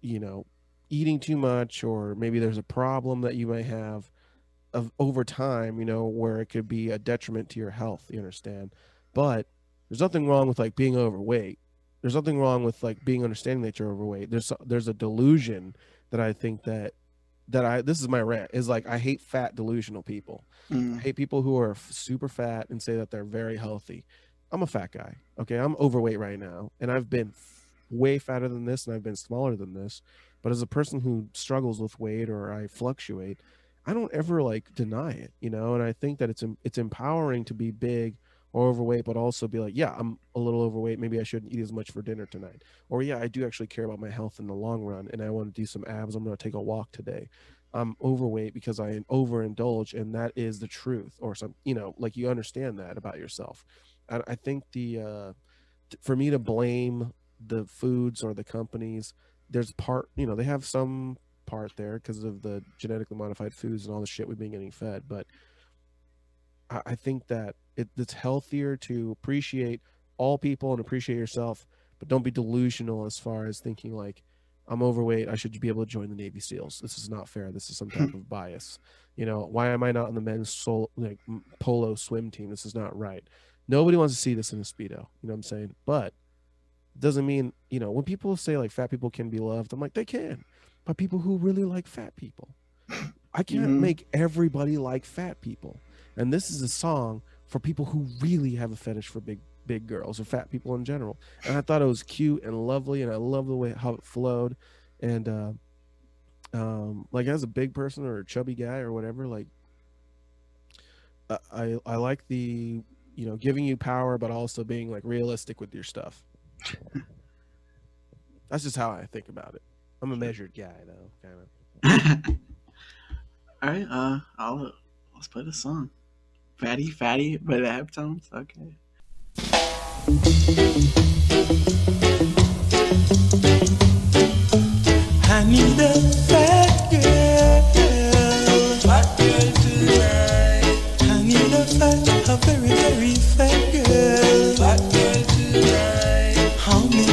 you know eating too much or maybe there's a problem that you may have of over time you know where it could be a detriment to your health you understand but there's nothing wrong with like being overweight there's nothing wrong with like being understanding that you're overweight there's there's a delusion that i think that that i this is my rant is like i hate fat delusional people I Mm, hate people who are f- super fat and say that they're very healthy. I'm a fat guy. Okay. I'm overweight right now. And I've been f- way fatter than this and I've been smaller than this. But as a person who struggles with weight or I fluctuate, I don't ever like deny it, you know? And I think that it's it's empowering to be big or overweight, but also be like, yeah, I'm a little overweight. Maybe I shouldn't eat as much for dinner tonight. Or yeah, I do actually care about my health in the long run and I want to do some abs. I'm going to take a walk today. I'm overweight because I overindulge, and that is the truth, or some, you know, like you understand that about yourself. I, I think the, uh, for me to blame the foods or the companies, there's part, you know, they have some part there because of the genetically modified foods and all the shit we've been getting fed, but I, I think that it, it's healthier to appreciate all people and appreciate yourself, but don't be delusional as far as thinking like, I'm overweight. I should be able to join the Navy SEALs. This is not fair. This is some type of bias. You know, why am I not on the men's sol- like polo swim team? This is not right. Nobody wants to see this in a speedo. You know what I'm saying? But it doesn't mean you know when people say like fat people can be loved. I'm like they can, by people who really like fat people. I can't Mhm. make everybody like fat people. And this is a song for people who really have a fetish for big big girls or fat people in general. And I thought it was cute and lovely, and I love the way how it flowed. And uh, um, like as a big person or a chubby guy or whatever, like I I, I like the you know giving you power, but also being like realistic with your stuff. That's just how I think about it. I'm a measured guy though, kind of. All right, uh, I'll let's play the song. Fatty, fatty, but the Heptones. Okay. I need a fat girl. Fat girl tonight. I need a fat, a very, very fat girl. Fat girl tonight. I'm in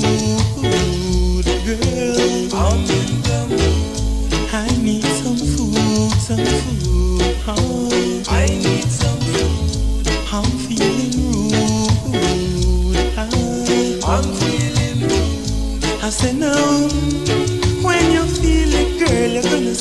the mood, girl. I'm in the mood. I need some food, some food. Oh, I need some food. I'm feeling rude. I, I'm feeling rude. I say no. When you feel it, girl, you're gonna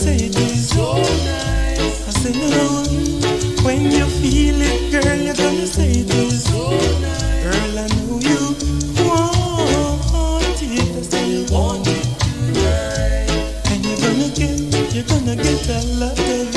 get, you're gonna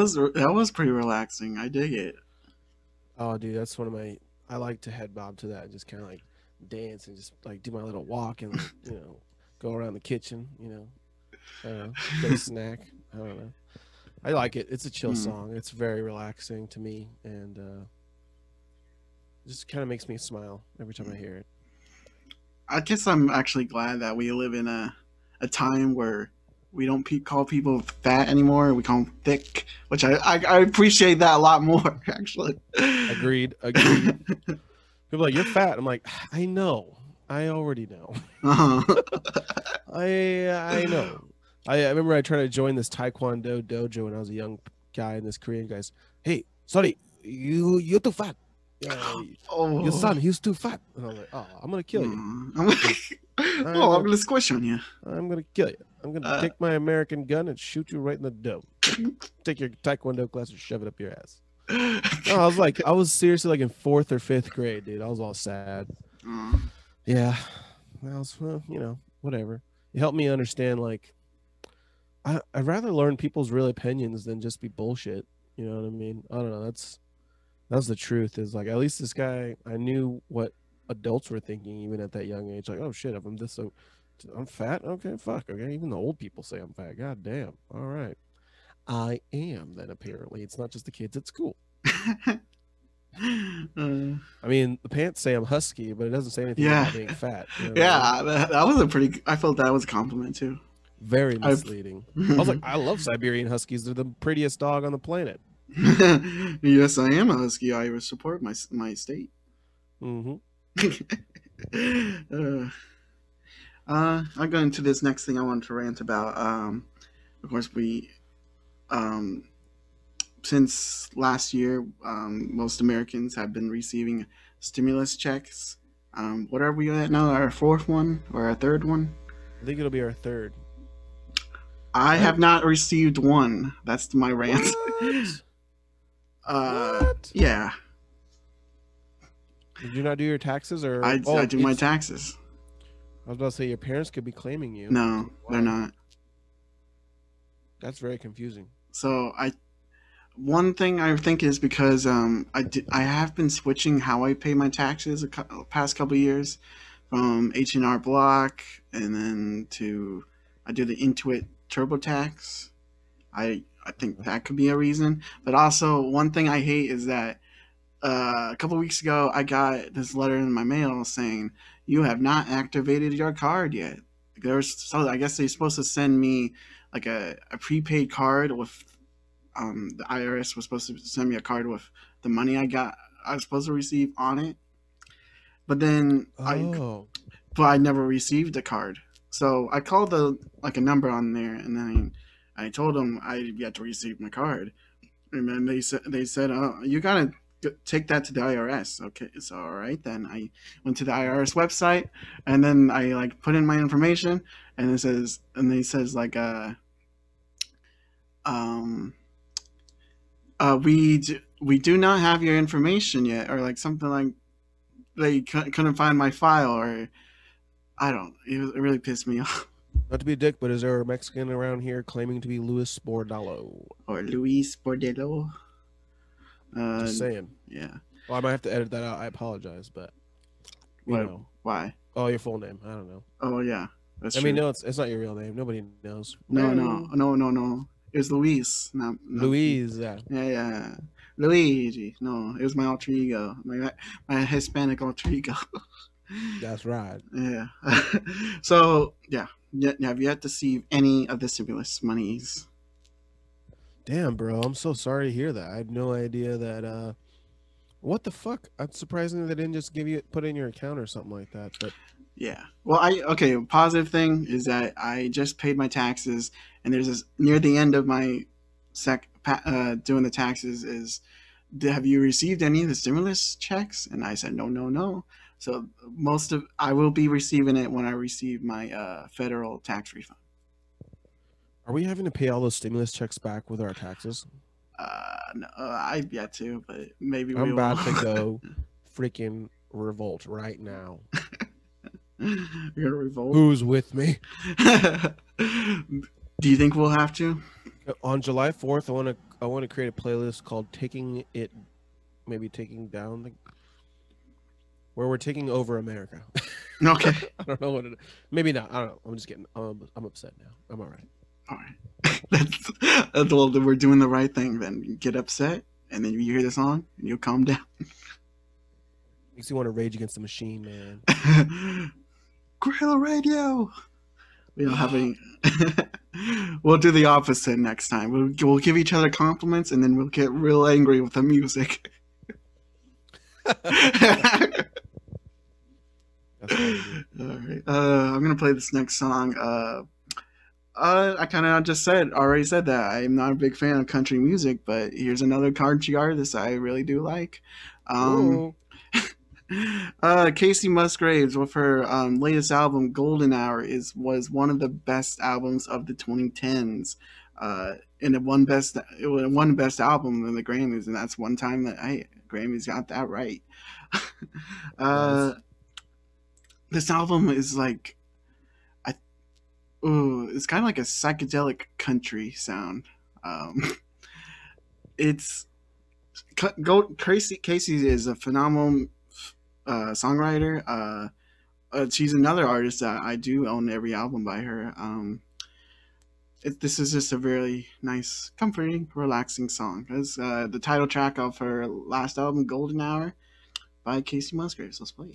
was that was pretty relaxing. I dig it. Oh, dude, that's one of my. I like to head bob to that and just kind of like dance and just like do my little walk and like, you know go around the kitchen. You know, I don't know, get a snack. I don't know. I like it. It's a chill Hmm. song. It's very relaxing to me and uh, just kind of makes me smile every time I hear it. I guess I'm actually glad that we live in a a time where we don't pe- call people fat anymore. We call them thick, which I, I I appreciate that a lot more. Actually, Agreed. Agreed. People are like you're fat. I'm like I know. I already know. uh-huh. I I know. I, I remember I tried to join this Taekwondo dojo when I was a young guy, and this Korean guy's, "Hey, sorry, you you're too fat. Uh, Oh, your son, he's too fat." And I'm like, "Oh, I'm gonna kill you. Mm. I'm gonna, oh, I'm gonna squish on you. I'm gonna kill you. I'm gonna Uh. take my American gun and shoot you right in the dome. Take your Taekwondo class and shove it up your ass." No, I was like, I was seriously like in fourth or fifth grade, dude. I was all sad. Uh, Yeah, I was, well, you know, whatever. It helped me understand like I I'd rather learn people's real opinions than just be bullshit. You know what I mean? I don't know. That's that's the truth. Is like at least this guy I knew what adults were thinking even at that young age. Like, oh shit, if I'm this so I'm fat. Okay, fuck. Okay, even the old people say I'm fat. God damn. All right, I am. Then apparently it's not just the kids at school. uh, I mean, the pants say I'm husky, but it doesn't say anything Yeah. about being fat. you know what I mean? yeah, that, that was a pretty. I felt that was a compliment too. Very misleading. I was like, I love Siberian Huskies. They're the prettiest dog on the planet. yes, I am a husky. I support my my state. hmm uh, uh, I'll go into this next thing I wanted to rant about. Um, of course, we, um, since last year, um, most Americans have been receiving stimulus checks. Um, what are we at now? Our fourth one or our third one? I think it'll be our third. I have not received one. That's my rant. What? uh, What? yeah, Did you not do your taxes, or I, Oh, I do my taxes. I was about to say your parents could be claiming you. No, they're not. That's very confusing. So I, one thing I think is because um I I have been switching how I pay my taxes the cou- past couple years, from H and R Block and then to I do the Intuit TurboTax. I I think that could be a reason, but also one thing I hate is that uh, a couple weeks ago I got this letter in my mail saying you have not activated your card yet. There's so I guess they're supposed to send me like a, a prepaid card with um the IRS was supposed to send me a card with the money I got I was supposed to receive on it. But then I Oh, but I never received the card. So I called the like a number on there and then I told them I yet to receive my card. And then they said they said, "Oh, you gotta g- take that to the IRS." Okay, so all right then. I went to the IRS website and then I like put in my information and it says and they says like uh um uh, we do, we do not have your information yet, or like something like they cou- couldn't find my file, or I don't. It, was- it really pissed me off. Not to be a dick, but is there a Mexican around here claiming to be Luis Bordalo? Or Luis Bordello. Uh, Just saying. yeah. Well, I might have to edit that out. I apologize, but you What? know, Why? oh, your full name. I don't know. Oh yeah. That's I mean, true. no, it's it's not your real name. Nobody knows. no, no, no, no, no. It was Luis, not, not Louise. Yeah. Yeah, yeah. Luigi. No, it was my alter ego. My my Hispanic alter ego. That's right. yeah. so yeah, yet have yet to see any of the stimulus monies. Damn, bro. I'm so sorry to hear that. I had no idea that. uh What the fuck? I'm surprising they didn't just give you put in your account or something like that. But Yeah. Well, I okay. Positive thing is that I just paid my taxes, and there's this near the end of my sec uh, doing the taxes is, have you received any of the stimulus checks? And I said no, no, no. So most of I will be receiving it when I receive my uh, federal tax refund. Are we having to pay all those stimulus checks back with our taxes? Uh, no, I've yet to, but maybe we I'm about will. to go freaking revolt right now. You're gonna revolt. Who's with me? Do you think we'll have to? On July 4th, I want to I want to create a playlist called "Taking It," maybe taking down the, where we're taking over America. Okay. I don't know what it. Maybe not. I don't know. I'm just getting. I'm, I'm upset now. I'm all right. All right. That's, that's well, we're doing the right thing. Then you get upset, and then you hear the song, and you'll calm down. Makes you want to rage against the machine, man. Guerrilla Radio. We don't have any. we'll do the opposite next time. We'll we'll give each other compliments, and then we'll get real angry with the music. That's what I do. All right. Uh, I'm gonna play this next song. Uh, uh, I kind of just said already said that I'm not a big fan of country music, but here's another country artist I really do like. Um, uh, Kacey Musgraves with her um, latest album Golden Hour is was one of the best albums of the 2010s. Uh, and it won best it won best album in the Grammys, and that's one time that I Grammys got that right. uh, this album is like ooh, it's kind of like a psychedelic country sound. Um, it's go Kacey Kacey is a phenomenal uh, songwriter. Uh, uh, she's another artist that I do own every album by her. Um, it, this is just a really nice, comforting, relaxing song. It's uh, the title track of her last album, Golden Hour, by Kacey Musgraves. Let's play.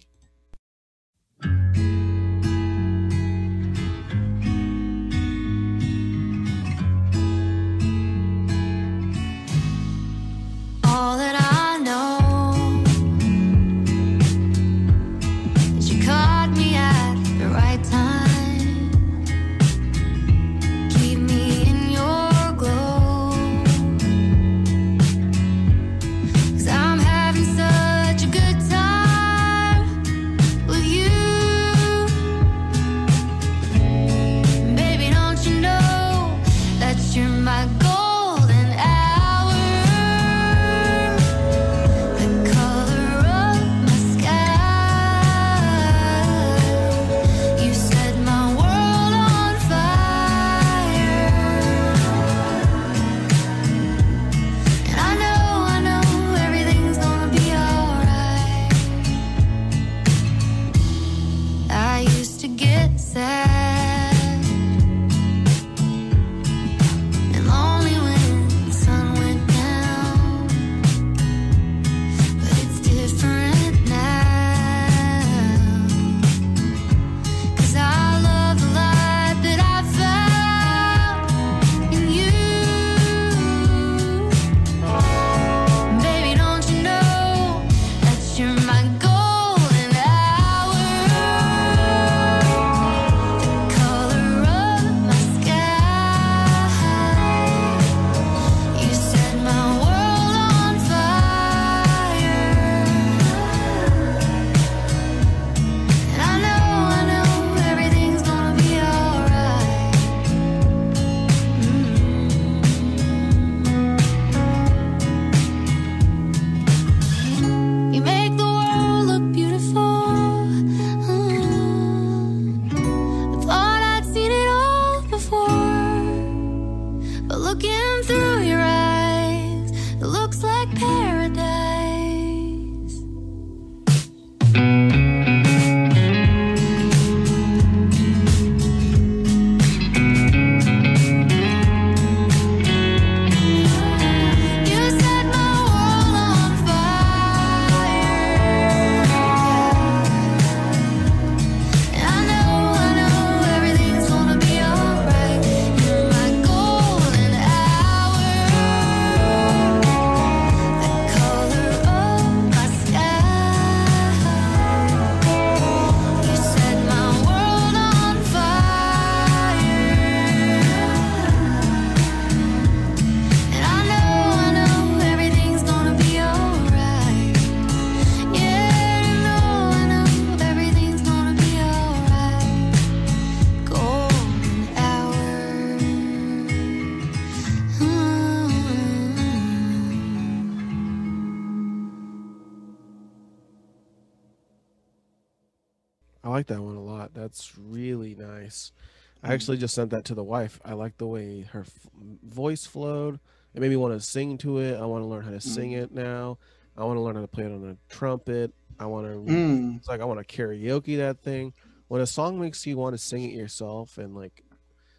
I Mm. actually just sent that to the wife. I like the way her f- voice flowed. It made me want to sing to it. I want to learn how to sing Mm. it now. I want to learn how to play it on a trumpet. I want to. Mm. It's like I want to karaoke that thing. When a song makes you want to sing it yourself and like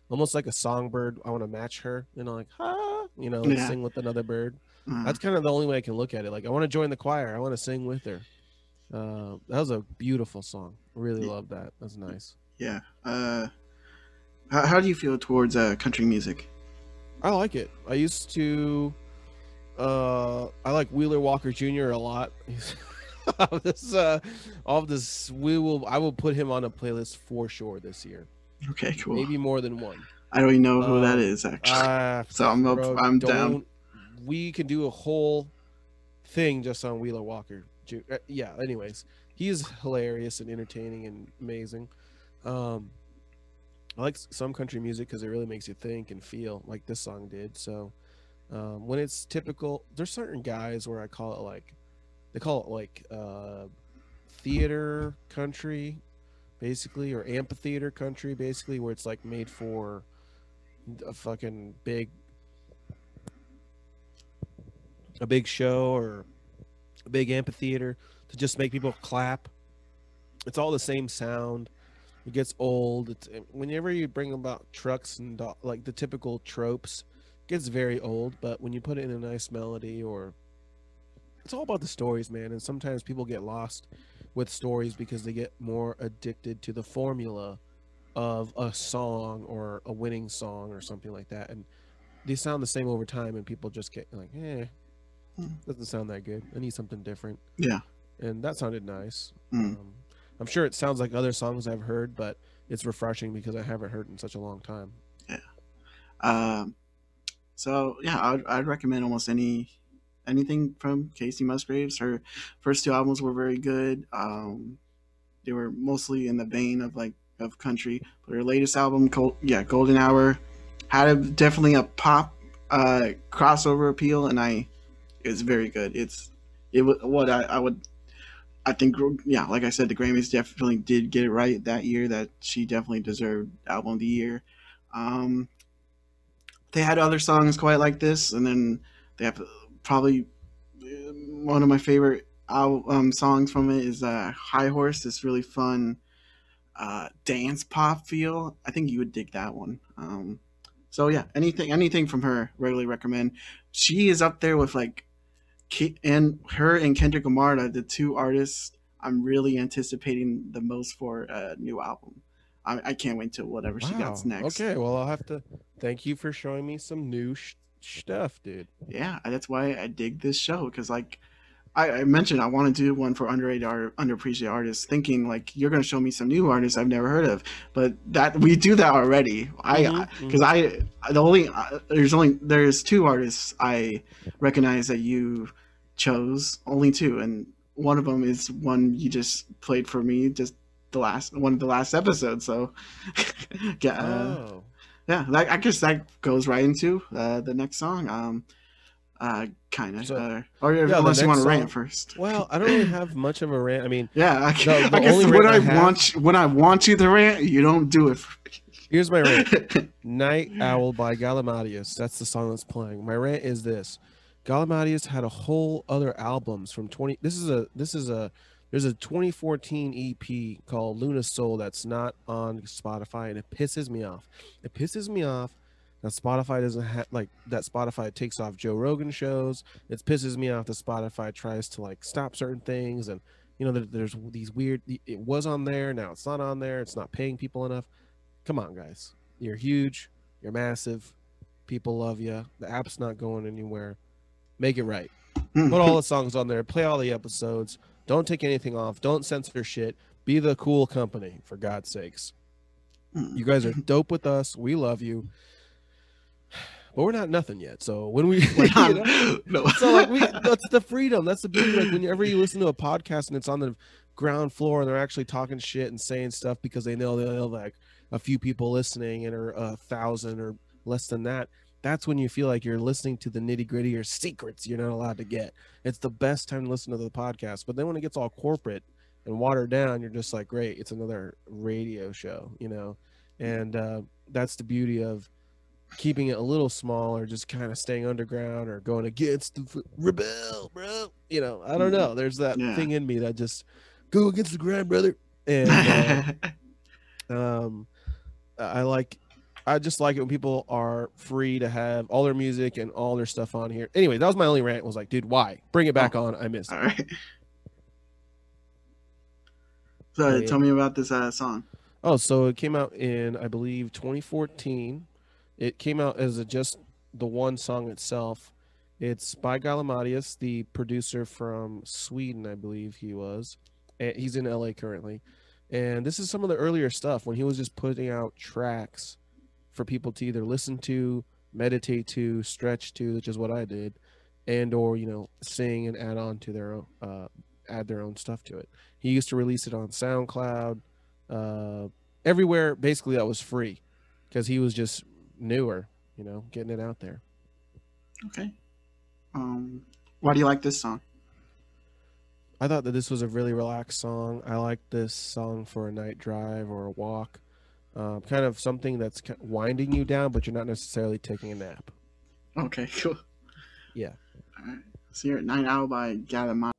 almost like a songbird, I want to match her. and You know, like ah, you know, Yeah. sing with another bird. Uh, That's kind of the only way I can look at it. Like I want to join the choir. I want to sing with her. Uh, that was a beautiful song. Really Yeah. love that. That's nice. yeah. Uh, how, how do you feel towards uh, country music? I like it. I used to. Uh, I like Wheeler Walker Jr. a lot. This. Uh, of this, we will. I will put him on a playlist for sure this year. Okay, cool. Maybe more than one. I don't even know who that Um, is actually. Ah, so I'm up. bro, I'm down. We can do a whole thing just on Wheeler Walker. Uh, Yeah. Anyways, he's hilarious and entertaining and amazing. Um, I like some country music because it really makes you think and feel like this song did. So um, when it's typical, there's certain guys where I call it like they call it like uh, theater country, basically, or amphitheater country, basically, where it's like made for a fucking big a big show or a big amphitheater to just make people clap. It's all the same sound. It gets old. It's whenever you bring about trucks and do- like the typical tropes, it gets very old. But when you put it in a nice melody or it's all about the stories, man. And sometimes people get lost with stories because they get more addicted to the formula of a song or a winning song or something like that. And they sound the same over time, and people just get like, eh, Hmm. doesn't sound that good. I need something different. Yeah. And that sounded nice. Mm. Um, I'm sure it sounds like other songs I've heard, but it's refreshing because I haven't heard in such a long time. Yeah. Um, so yeah, I'd, I'd recommend almost any anything from Kacey Musgraves. Her first two albums were very good. Um, they were mostly in the vein of like of country, but her latest album, Col- yeah, Golden Hour, had a, definitely a pop uh, crossover appeal, and I it was very good. It's it what I, I would. I think, yeah, like I said, the Grammys definitely did get it right that year. That she definitely deserved album of the year. Um, they had other songs quite like this, and then they have probably uh, one of my favorite um, songs from it is uh, "High Horse." This really fun uh, dance pop feel. I think you would dig that one. Um, so yeah, anything anything from her, regularly recommend. She is up there with like, Ke- and her and Kendrick Lamar, are the two artists I'm really anticipating the most for a new album. I, I can't wait till whatever she Wow. gets next. Okay, well I'll have to thank you for showing me some new sh- stuff, dude. yeah that's why i dig this show because like I, I mentioned i want to do one for underrated art underappreciated artists thinking like you're going to show me some new artists i've never heard of. But that we do that already. I Mhm, because i the only uh, there's only there's two artists i recognize that you chose only two and one of them is one you just played for me just the last one of the last episodes so yeah uh, oh. yeah that, i guess that goes right into uh, the next song. Um uh kind of So- uh, or the unless you want to rant first Well, I don't really have much of a rant. I mean, yeah i, The- the I guess when i, I want you, when i want you to rant you don't do it here's my rant. Night Owl by Galimatias. That's the song that's playing. My rant is this. Galimatias had a whole other albums from 20 This is a this is a there's a 2014 EP called Luna Soul that's not on Spotify and it pisses me off. It pisses me off that Spotify doesn't have like that Spotify takes off Joe Rogan shows. It pisses me off that Spotify tries to like stop certain things and you know there, there's these weird it was on there now it's not on there it's not paying people enough. Come on guys. You're huge you're massive people love you the app's not going anywhere. Make it right. Hmm. Put all the songs on there play all the episodes don't take anything off don't censor shit be the cool company for god's sakes. Hmm. You guys are dope with us we love you but we're not nothing yet. So when we you not- know? no. so like we that's the freedom. That's the beauty. Like whenever you listen to a podcast and it's on the ground floor and they're actually talking shit and saying stuff because they know they'll have like a few people listening and or a thousand or less than that that's when you feel like you're listening to the nitty gritty or secrets you're not allowed to get. It's the best time to listen to the podcast. But then when it gets all corporate and watered down, you're just like, great, it's another radio show, you know, and uh, that's the beauty of keeping it a little small or just kind of staying underground or going against the rebel, bro. You know, I don't know. There's that Yeah. thing in me that just go against the grind, brother. And uh, um, I like, I just like it when people are free to have all their music and all their stuff on here. Anyway, that was my only rant. Was like, dude, why bring it back on? I missed. All It. right. So Oh, yeah. tell me about this uh, song. Oh, so it came out in I believe 2014. It came out as a just the one song itself. It's by Galimatias, the producer from Sweden, I believe he was. He's in LA currently. And this is some of the earlier stuff when he was just putting out tracks for people to either listen to, meditate to, stretch to, which is what I did, and or you know sing and add on to their own, uh, add their own stuff to it. He used to release it on SoundCloud, uh, everywhere basically that was free, because he was just newer, you know, getting it out there. Okay. Um, why do you like this song? I thought that this was a really relaxed song. I like this song for a night drive or a walk. Um, kind of something that's winding you down, but you're not necessarily taking a nap. Okay, cool. Yeah. All right. So you're at Night Owl by Galamon.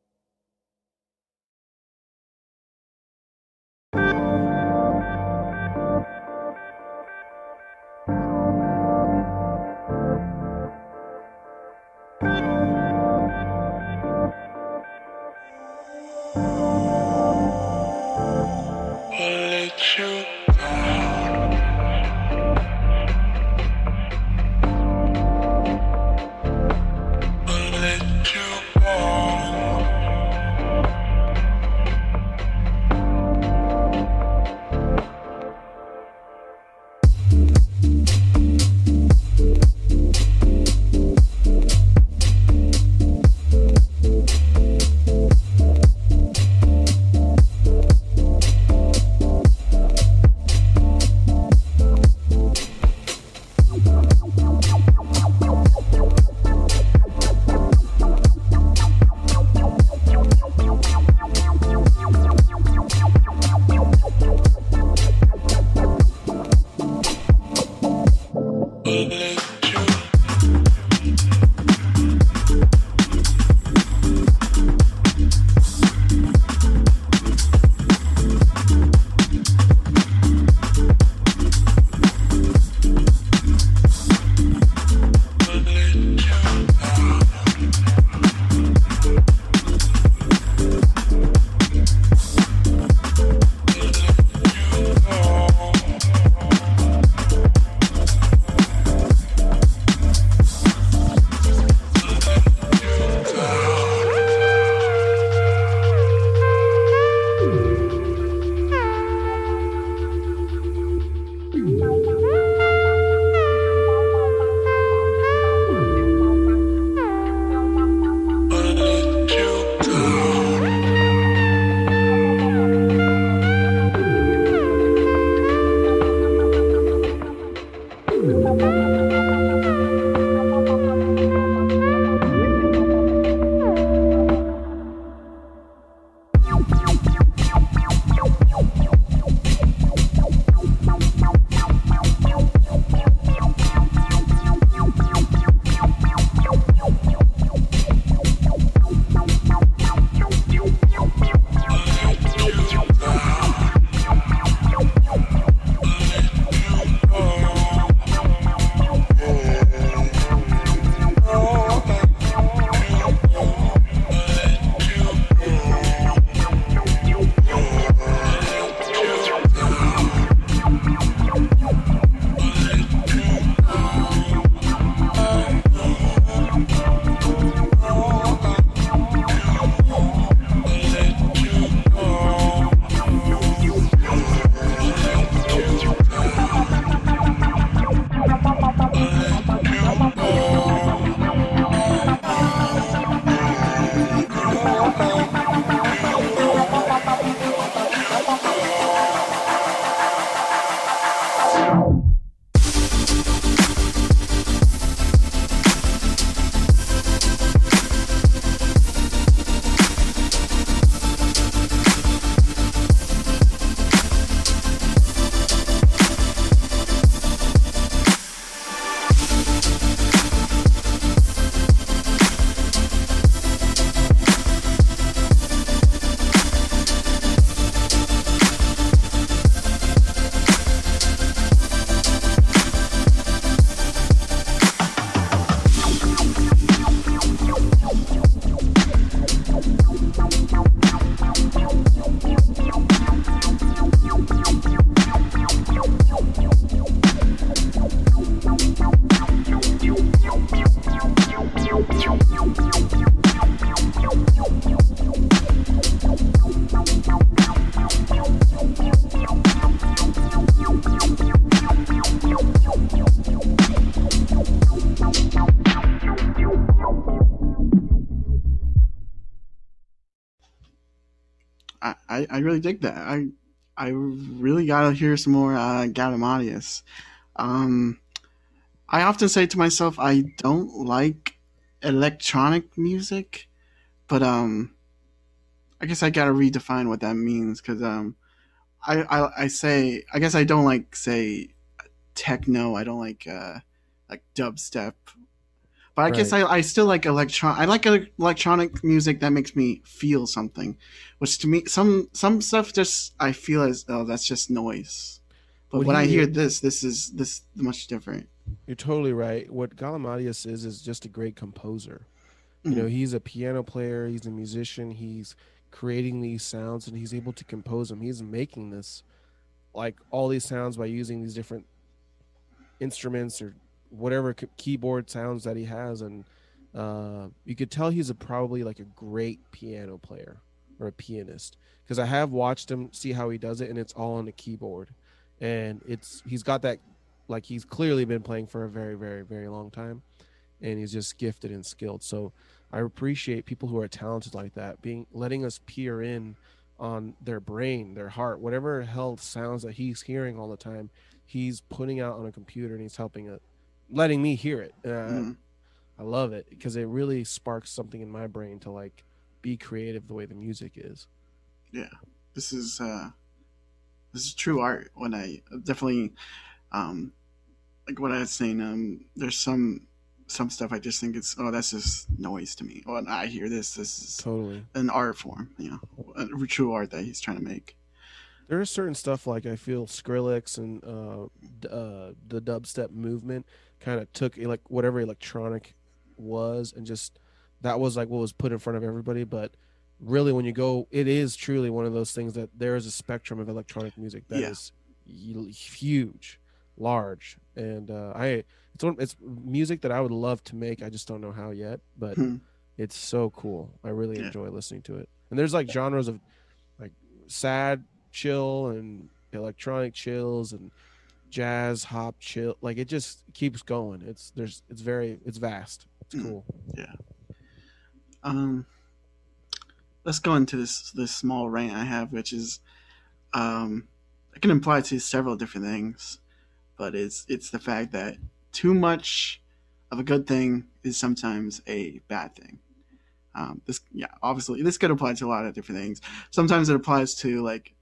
I, I, really dig that. I I really gotta hear some more uh, Galimatias. Um, I often say to myself, I don't like electronic music, but um, I guess I gotta redefine what that means because um, I, I I say I guess I don't like say techno. I don't like uh like dubstep. But I guess I, I still like electron. I like electronic music that makes me feel something, which to me some some stuff just I feel as oh that's just noise. But When when I he- hear this, this is this much different. You're totally right. What Galimatias is is just a great composer. You Mm-hmm. know, he's a piano player, he's a musician, he's creating these sounds and he's able to compose them. He's making this like all these sounds by using these different instruments or whatever keyboard sounds that he has and uh, you could tell he's a probably like a great piano player or a pianist because I have watched him see how he does it and it's all on the keyboard. And it's he's got that like he's clearly been playing for a very very very long time and he's just gifted and skilled. So i appreciate people who are talented like that being letting us peer in on their brain their heart whatever hell sounds that he's hearing all the time he's putting out on a computer and he's helping it letting me hear it uh, Mhm. i love it because it really sparks something in my brain to like be creative the way the music is Yeah, This is uh, this is true art. When I definitely um, like what I was saying. Um, there's some some stuff I just think it's oh that's just noise to me. When I hear this, this is totally an art form, you know, a true art that he's trying to make. there is certain stuff like I feel Skrillex and uh, d- uh, the dubstep movement kind of took like whatever electronic was and just that was like what was put in front of everybody. But really, when you go, it is truly one of those things that there is a spectrum of electronic music that is Yeah. y- huge, large, and uh, I it's one, it's music that I would love to make. I just don't know how yet, but Hmm. it's so cool. I really Yeah. enjoy listening to it. And there's like genres of like sad chill and electronic chills and jazz hop chill like it just keeps going it's there's it's very it's vast it's cool. Yeah. Um, let's go into this this small rant I have, which is, um, it can apply to several different things, but it's it's the fact that too much of a good thing is sometimes a bad thing. Um, this yeah, obviously this could apply to a lot of different things. Sometimes it applies to like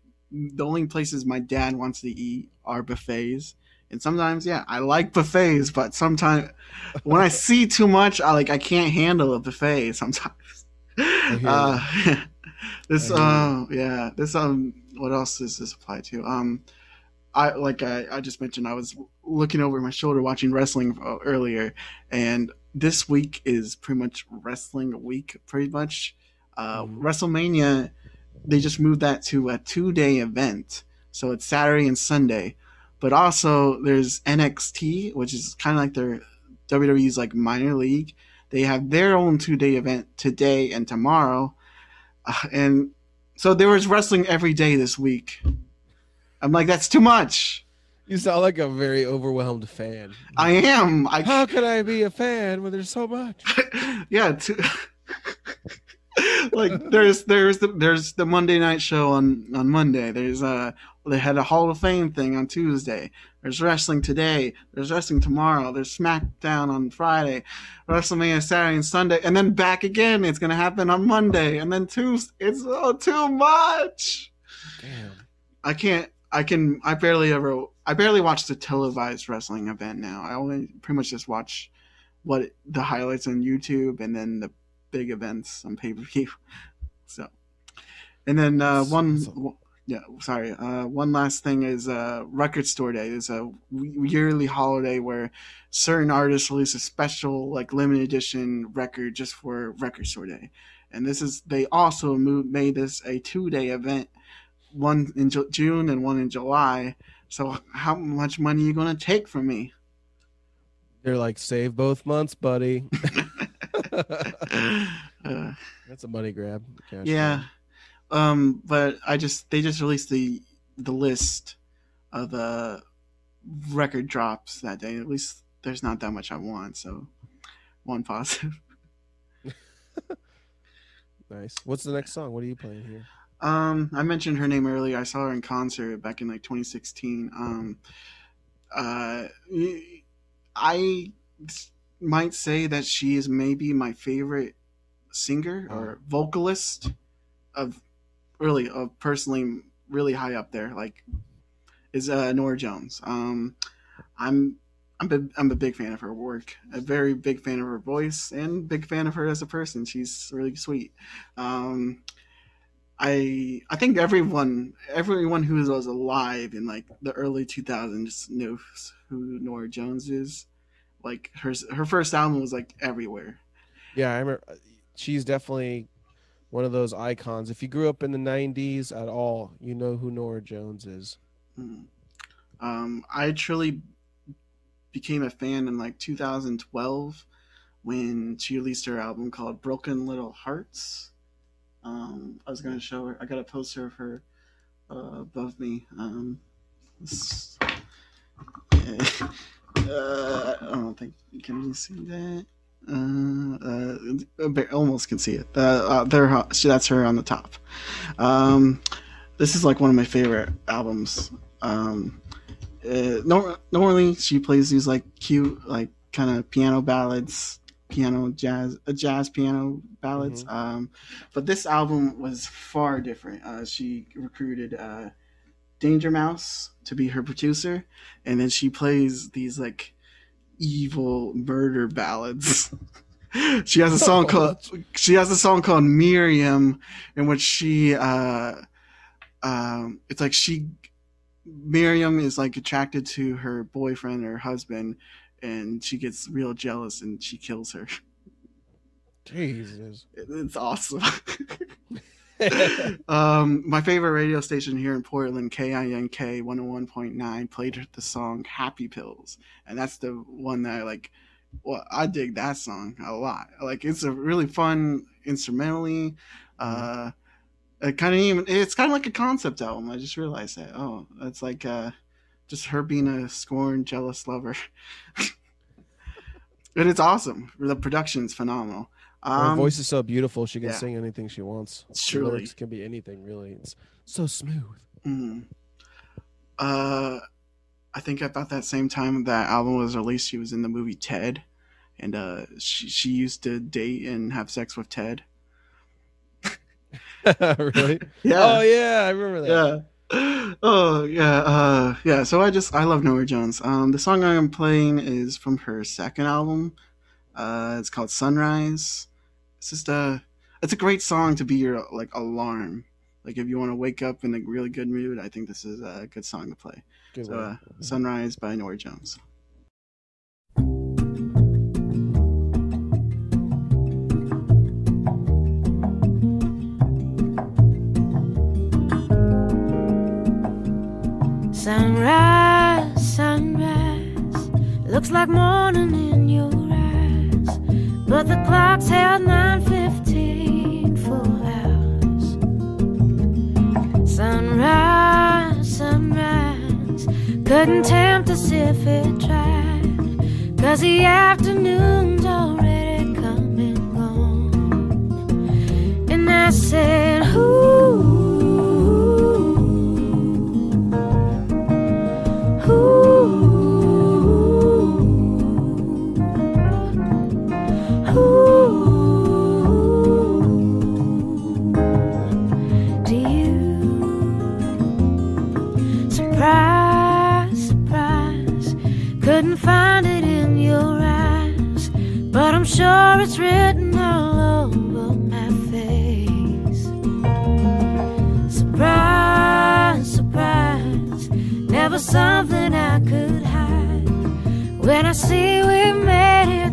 the only places my dad wants to eat are buffets. And sometimes, yeah, I like buffets, but sometimes when I see too much, I like I can't handle a buffet sometimes. Uh, this uh yeah, this um what else does this apply to? Um I like I, I just mentioned I was looking over my shoulder watching wrestling uh, earlier and this week is pretty much wrestling week pretty much. Uh Mhm. WrestleMania they just moved that to a two-day event. So it's Saturday and Sunday. But also there's NXT, which is kind of like their WWE's like minor league. They have their own two-day event today and tomorrow. Uh, and so there was wrestling every day this week. I'm like that's too much. you sound like a very overwhelmed fan I am. I how could i be a fan when there's so much yeah to, like there's there's the there's the monday night show on on monday. There's uh they had a hall of fame thing on tuesday. There's wrestling today. There's wrestling tomorrow. There's smackdown on friday. Wrestlemania saturday and sunday. And then back again. It's gonna happen on monday. And then tuesday it's oh, too much. Damn. I can't i can i barely ever i barely watch the televised wrestling event now. I only pretty much just watch what the highlights on youtube and then the big events on pay-per-view. So and then uh one yeah sorry uh one last thing is uh record store day is a yearly holiday where certain artists release a special like limited edition record just for record store day. And this is they also moved, made this a two-day event one in Ju- june and one in july. So how much money are you going to take from me? They're like save both months buddy uh, that's a money grab yeah. Grab. um but i just they just released the the list of the record drops that day. At least there's not that much i want so one positive. Nice. What's the next song? What are you playing here? Um, I mentioned her name earlier. I saw her in concert back in like 2016. Um, uh, I might say that she is maybe my favorite singer or vocalist of really of personally really high up there. Like is uh, Norah Jones. Um, I'm I'm a, I'm a big fan of her work. A very big fan of her voice and big fan of her as a person. She's really sweet. Um, I I think everyone everyone who was alive in like the early 2000s knows who Norah Jones is. Like her her first album was like everywhere. Yeah, I remember. She's definitely one of those icons. If you grew up in the '90s at all, you know who Norah Jones is. Mm. Um, I truly became a fan in like 2012 when she released her album called Broken Little Hearts. Um, I was going to show her, I got a poster of her uh, above me. Um, this- uh, I don't think, can you see that? Uh, uh, almost can see it. Uh, uh, there, uh, she- that's her on the top. Um, this is like one of my favorite albums. Um, uh, nor- normally she plays these like cute, like kind of piano ballads, piano jazz, uh, jazz piano ballads. Um, but this album was far different. Uh, she recruited uh, Danger Mouse to be her producer, and then she plays these like evil murder ballads. she has a song called she has a song called Miriam, in which she uh, um, it's like she Miriam is like attracted to her boyfriend or husband, and she gets real jealous and she kills her. Jesus. It's awesome. um, my favorite radio station here in Portland, KINK 101.9, played the song Happy Pills. And that's the one that I like. Well, I dig that song a lot. Like, it's a really fun instrumentally. Uh, it kind of even, it's kind of like a concept album. I just realized that. Oh, it's like uh, just her being a scorned, jealous lover. and it's awesome. The production's phenomenal. Her Um, voice is so beautiful; she can yeah. sing anything she wants. It's truly- lyrics can be anything, really. It's so smooth. Mm. Uh, I think about that same time that album was released, she was in the movie Ted, and uh, she she used to date and have sex with Ted. really? Yeah. Oh yeah, I remember that. Yeah. Oh yeah, uh, yeah. So I just I love Norah Jones. Um, the song I'm playing is from her second album. Uh, it's called Sunrise. It's just a it's a great song to be your like alarm. Like if you want to wake up in a really good mood, I think this is a good song to play. Good So, uh, Sunrise by Norah Jones. Sunrise, sunrise, looks like morning in your eyes, but the clock's held 9:15 full hours. Sunrise, sunrise, couldn't tempt us if it tried, 'cause the afternoon's already come and gone. And I said, Ooh. Sure it's written all over my face. Surprise, surprise, never something I could hide. When I see we made it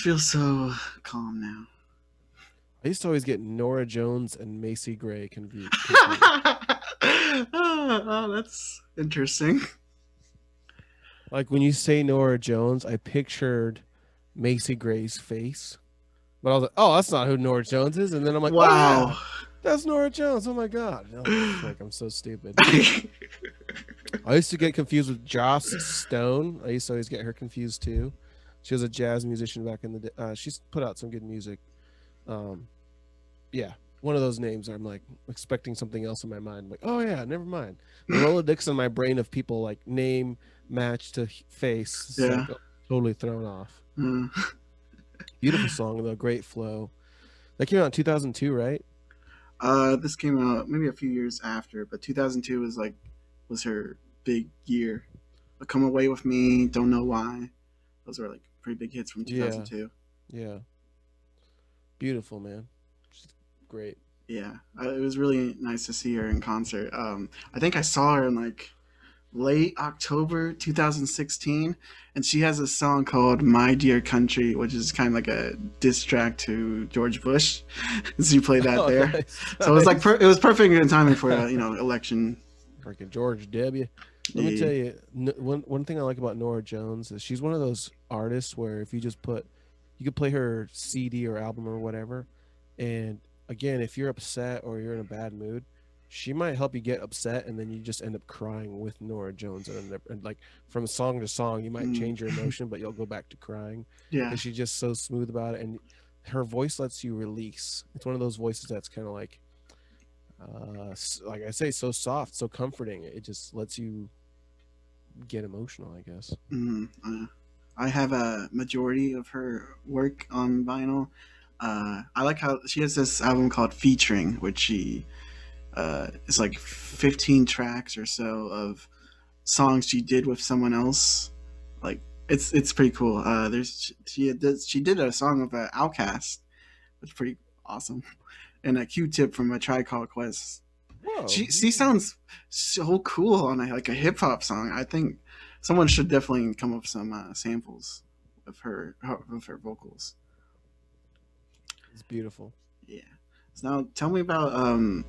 just feel so calm now. I used to always get Norah Jones and Macy Gray confused. oh, that's interesting. like when you say Norah Jones, I pictured Macy Gray's face. But I was like, oh, that's not who Norah Jones is. And then I'm like, wow, Wow. that's Norah Jones. Oh my God. Oh, like, I'm so stupid. I used to get confused with Joss Stone. I used to always get her confused too. She was a jazz musician back in the day. Uh, she's put out some good music. Um, yeah, one of those names. I'm like expecting something else in my mind. I'm like, oh yeah, never mind. The Rolodex in my brain of people like name match to face. Yeah. totally thrown off. Uh, Beautiful song though, great flow. That came out in 2002, right? uh, this came out maybe a few years after, but 2002 was like was her big year. Come away with me. Don't know why. Those were like pretty big hits from 2002. Yeah. Beautiful man. She's great. Yeah, I, it was really nice to see her in concert. Um, I think I saw her in like late October 2016, and she has a song called "My Dear Country," which is kind of like a diss track to George Bush. so you played that Oh, there, nice, so it was like per- it was perfect in timing for uh, you know election. freaking George W. Let me tell you, one one thing I like about Norah Jones is she's one of those artists where if you just put, you could play her CD or album or whatever, and again, if you're upset or you're in a bad mood, she might help you get upset, and then you just end up crying with Norah Jones, and, and like from song to song, you might Mm. change your emotion, but you'll go back to crying. Yeah, And she's just so smooth about it, and her voice lets you release. It's one of those voices that's kind of like, uh, like I say, so soft, so comforting. It just lets you get emotional, I guess. mm, uh, I have a majority of her work on vinyl. Uh, I like how she has this album called Featuring, which she uh, it's like 15 tracks or so of songs she did with someone else. Like it's it's pretty cool. Uh, there's she did she did a song with uh, OutKast, which is pretty awesome, and a Q-Tip from a Tribe Called Quest. Whoa! She she sounds so cool on a, like a hip hop song. I think someone should definitely come up with some uh, samples of her of her vocals. it's beautiful. Yeah. So now tell me about um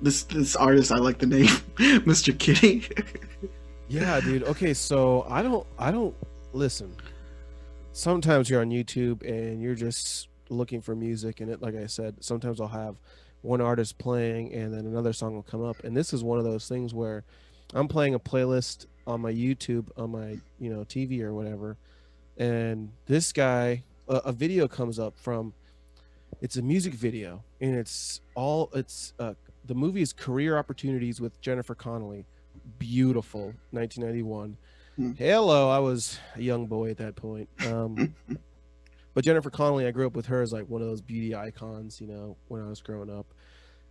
this this artist. I like the name, Mr. Kitty. Yeah, dude. Okay, so I don't, I don't listen. Sometimes you're on YouTube and you're just looking for music, and it, like I said, sometimes I'll have one artist playing, and then another song will come up, and this is one of those things where I'm playing a playlist on my YouTube, on my you know TV or whatever, and this guy, a, a video comes up from. It's a music video, and it's all it's uh, the movie is Career Opportunities with Jennifer Connelly beautiful 1991 Hmm. hello i was a young boy at that point um but jennifer connelly i grew up with her as like one of those beauty icons you know when i was growing up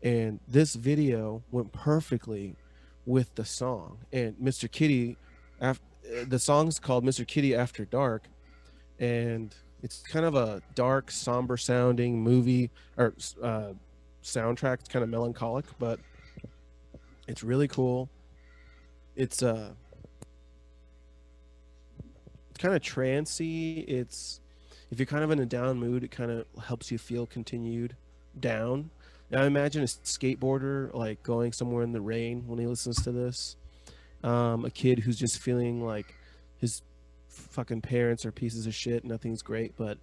and this video went perfectly with the song. And mr kitty af- uh, the song's called mr kitty after dark. And it's kind of a dark somber sounding movie or uh soundtrack. It's kind of melancholic but it's really cool. It's uh it's kind of trancy it's if you're kind of in a down mood, it kind of helps you feel continued down. Now imagine a skateboarder like going somewhere in the rain when he listens to this. Um, a kid who's just feeling like his fucking parents are pieces of shit, nothing's great, but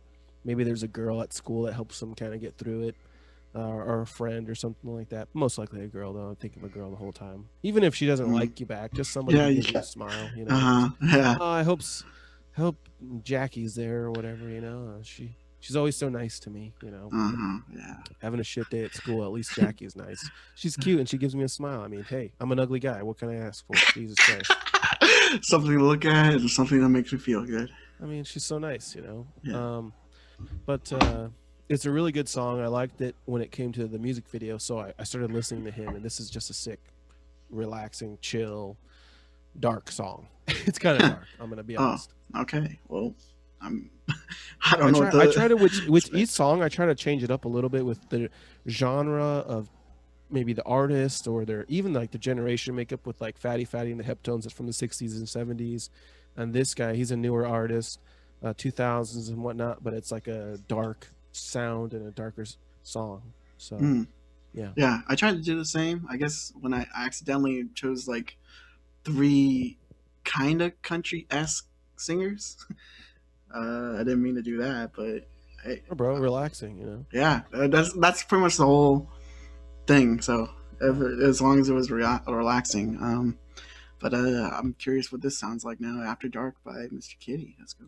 maybe there's a girl at school that helps him kind of get through it. Uh, or a friend or something like that. Most likely a girl, though. I think of a girl the whole time. Even if she doesn't Mm. like you back, just somebody Yeah, who you smile. You know, Uh huh. Yeah. oh, I hope I hope Jackie's there or whatever. You know, uh, she she's always so nice to me. You know, huh. Yeah. having a shit day at school, at least Jackie is nice. She's cute and she gives me a smile. I mean, hey, I'm an ugly guy. What can I ask for? Jesus Christ. something to look at and something that makes me feel good. I mean, she's so nice. You know. Yeah. Um, but uh, it's a really good song. I liked it when it came to the music video, so I, I started listening to him, and this is just a sick, relaxing, chill, dark song. it's kind of dark. I'm gonna be Oh, honest. Okay. Well, I'm. I I don't know. try, what I try to with, which each song I try to change it up a little bit with the genre of maybe the artist or their even like the generation makeup with like Fatty Fatty and the Heptones that's from the 60s and 70s, and this guy he's a newer artist, uh, 2000s and whatnot, but it's like a dark sound and a darker song. So Mm. yeah. Yeah, I tried to do the same. I guess when I accidentally chose like three kind of country esque singers, uh, I didn't mean to do that, but hey, Oh, bro, relaxing, you know. yeah, uh, that's that's pretty much the whole thing. So if, as long as it was rea- relaxing, um, but uh, I'm curious what this sounds like now. After Dark by Mr. Kitty. Let's go.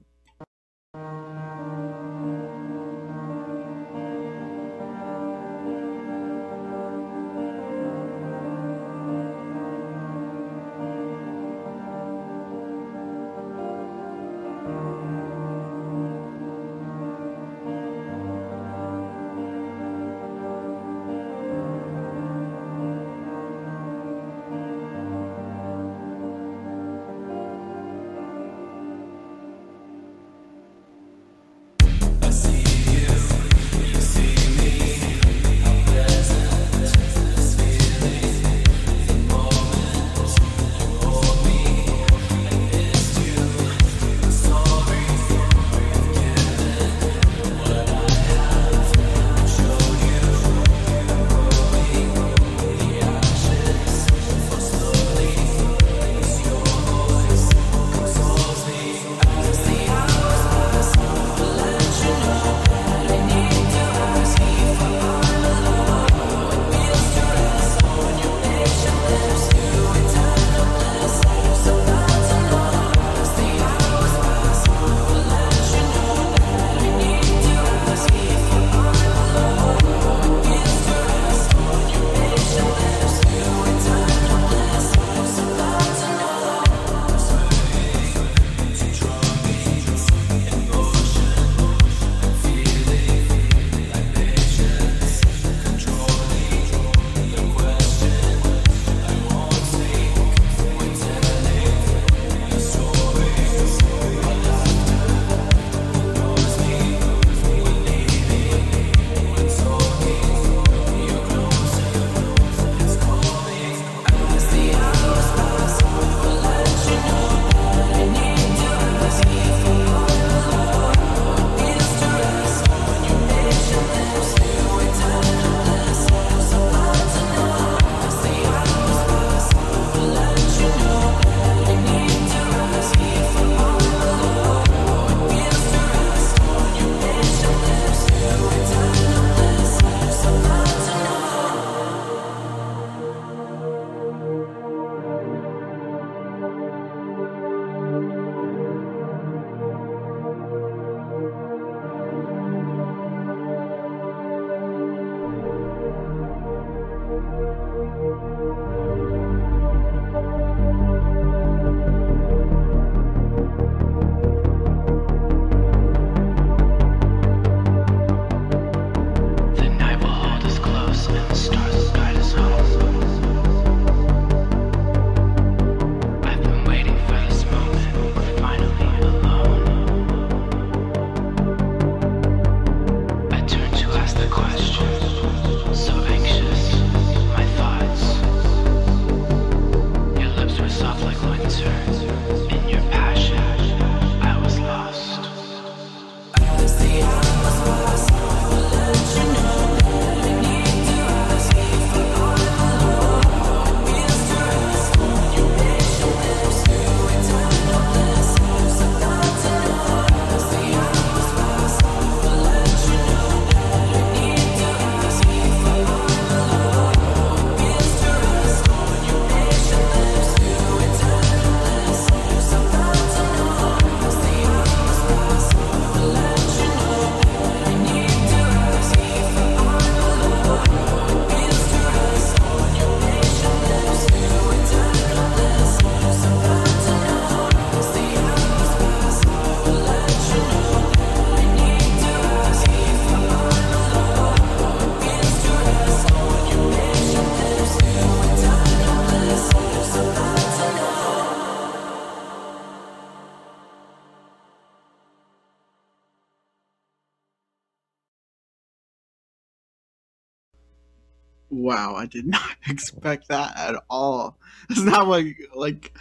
Did not expect that at all. It's not like like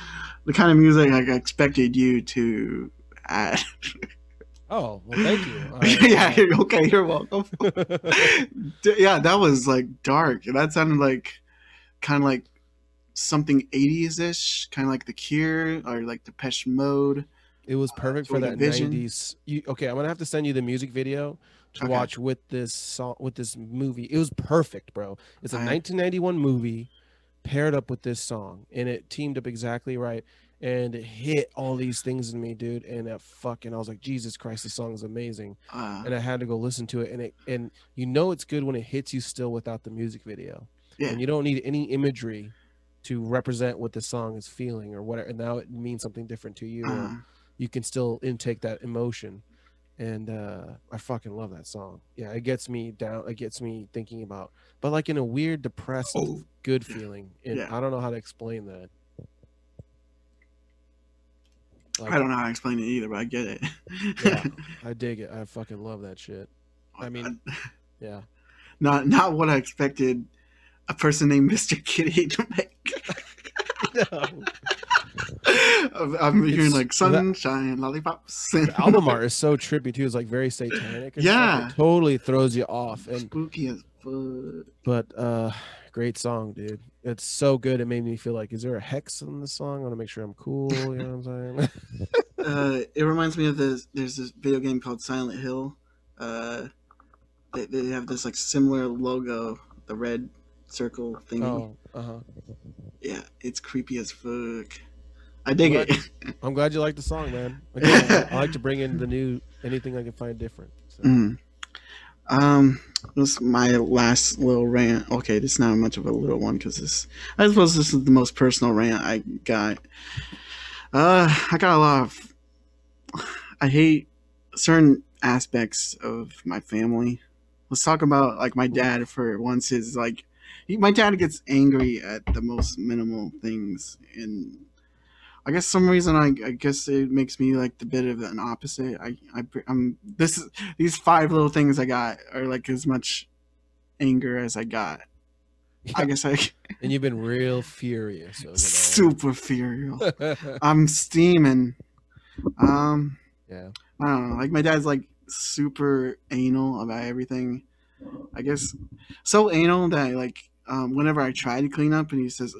the kind of music I expected you to add. Oh, well, thank you. Yeah, you're- okay, you're welcome. Yeah, that was like dark. That sounded like kind of like something 80s ish, kind of like The Cure or like Depeche Mode. It was uh, perfect for that Division. '90s. You, okay, I'm gonna have to send you the music video to Okay. watch with this song with this movie. It was perfect, bro. It's a I- 1991 movie paired up with this song, and it teamed up exactly right. And it hit all these things in me, dude. And that fucking, I was like, Jesus Christ, this song is amazing. Uh, And I had to go listen to it, and it, and you know it's good when it hits you still without the music video, yeah, and you don't need any imagery to represent what the song is feeling or whatever. And now it means something different to you. uh, you can still intake that emotion and uh i fucking love that song yeah it gets me down it gets me thinking about but like in a weird depressed Oh, good feeling and yeah. i don't know how to explain that Like, I don't know how to explain it either, but I get it. Yeah. i dig it i fucking love that shit I mean- yeah not not what I expected a person named Mr. Kitty to make. I'm I'm hearing It's- like well, that- sunshine, lollipops. the album art is so trippy too it's like very satanic stuff. Yeah. it totally throws you off and spooky as fuck. but uh great song dude it's so good it made me feel like is there a hex in the song i want to make sure i'm cool you know what i'm saying Uh, it reminds me of this. There's this video game called Silent Hill. Uh, they, they have this like similar logo, the red circle thingy. oh uh-huh Yeah, it's creepy as fuck. I dig What? it. I'm glad you like the song, man. Again, I like to bring in the new anything I can find different. So. Mm. Um, this is my last little rant. Okay, this is not much of a little one because this, I suppose, this is the most personal rant I got. Uh, I got a lot of. I hate certain aspects of my family. Let's talk about like my dad for once. Is like, he, my dad gets angry at the most minimal things, and I guess some reason I, I guess it makes me like the bit of an opposite. I I I'm this is these five little things I got are like as much anger as I got. I guess I And you've been real furious super furious. I'm steaming. Um, yeah. I don't know. Like my dad's like super anal about everything. I guess so anal that like um, whenever I try to clean up and he says,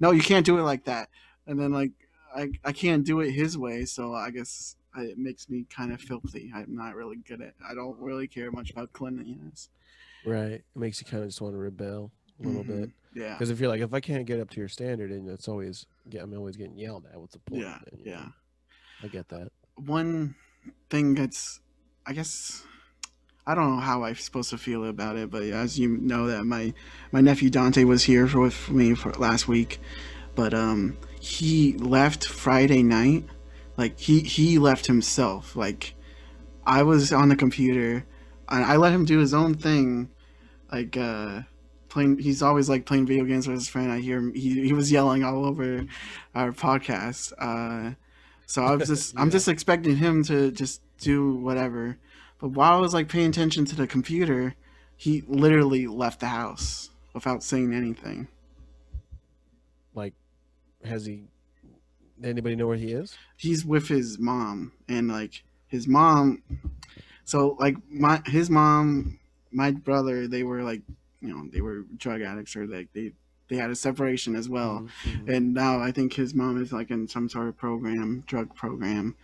"No, you can't do it like that," and then like I I can't do it his way, so I guess I, it makes me kind of filthy. I'm not really good at. I don't really care much about cleanliness. Right. It makes you kind of just want to rebel a little Mhm. bit. Yeah. Because if you're like, if I can't get up to your standard, and it's always, yeah, I'm always getting yelled at. What's the point? Yeah. Yeah. know? I get that. one thing that's i guess i don't know how i'm supposed to feel about it but as you know that my my nephew dante was here for, with me for last week but um he left friday night like he he left himself like i was on the computer and i let him do his own thing like uh playing he's always like playing video games with his friend i hear him he, he was yelling all over our podcast uh so I was just I'm just expecting him to just do whatever. But while I was like paying attention to the computer, he literally left the house without saying anything. Like, has he? Anybody know where he is? He's with his mom and like his mom so like my his mom, my brother, they were like you know, they were drug addicts or like they they had a separation as well. Mhm, mhm. and now I think his mom is like in some sort of program, drug program,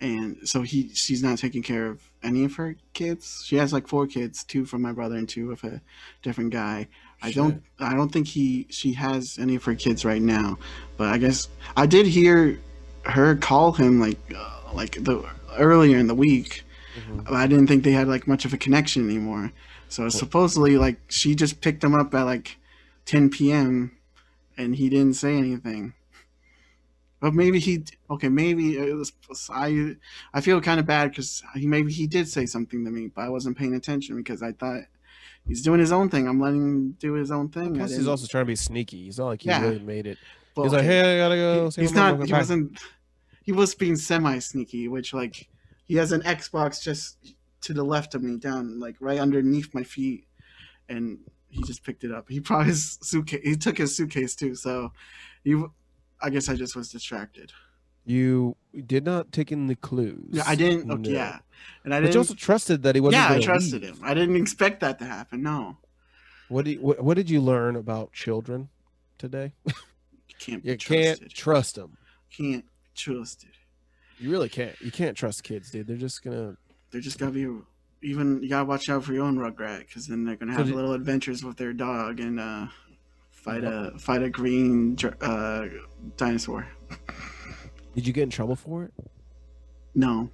and so he she's not taking care of any of her kids. She has like four kids, two from my brother and two with a different guy. I don't I don't think he she has any of her kids right now, but I guess I did hear her call him like uh, like the earlier in the week. Mhm. But I didn't think they had like much of a connection anymore. So supposedly like she just picked him up at like 10 p.m. and he didn't say anything. But maybe he okay. Maybe it was I. I feel kind of bad because he maybe he did say something to me, but I wasn't paying attention because I thought he's doing his own thing. I'm letting him do his own thing. Plus, he's also trying to be sneaky. He's not like he Yeah. really made it. well, he's like, hey, I gotta go. he- he's not. He back." wasn't. He was being semi sneaky, which like he has an Xbox just to the left of me, down like right underneath my feet, and he just picked it up. He brought his suitcase. He took his suitcase too. So, you, I guess I just was distracted. You did not take in the clues. Yeah, I didn't. Okay, No. Yeah, and I But didn't. you also trusted that he wasn't. yeah, I trusted leave. him. I didn't expect that to happen. No, What did what, what did you learn about children today? you can't. Be You can't trust them. Can't be trusted. You really can't. You can't trust kids, dude. They're just gonna. They're just gonna be. Even you gotta watch out for your own rugrat, because then they're gonna So have did- little adventures with their dog and uh, fight a fight a green uh, dinosaur. Did you get in trouble for it? No,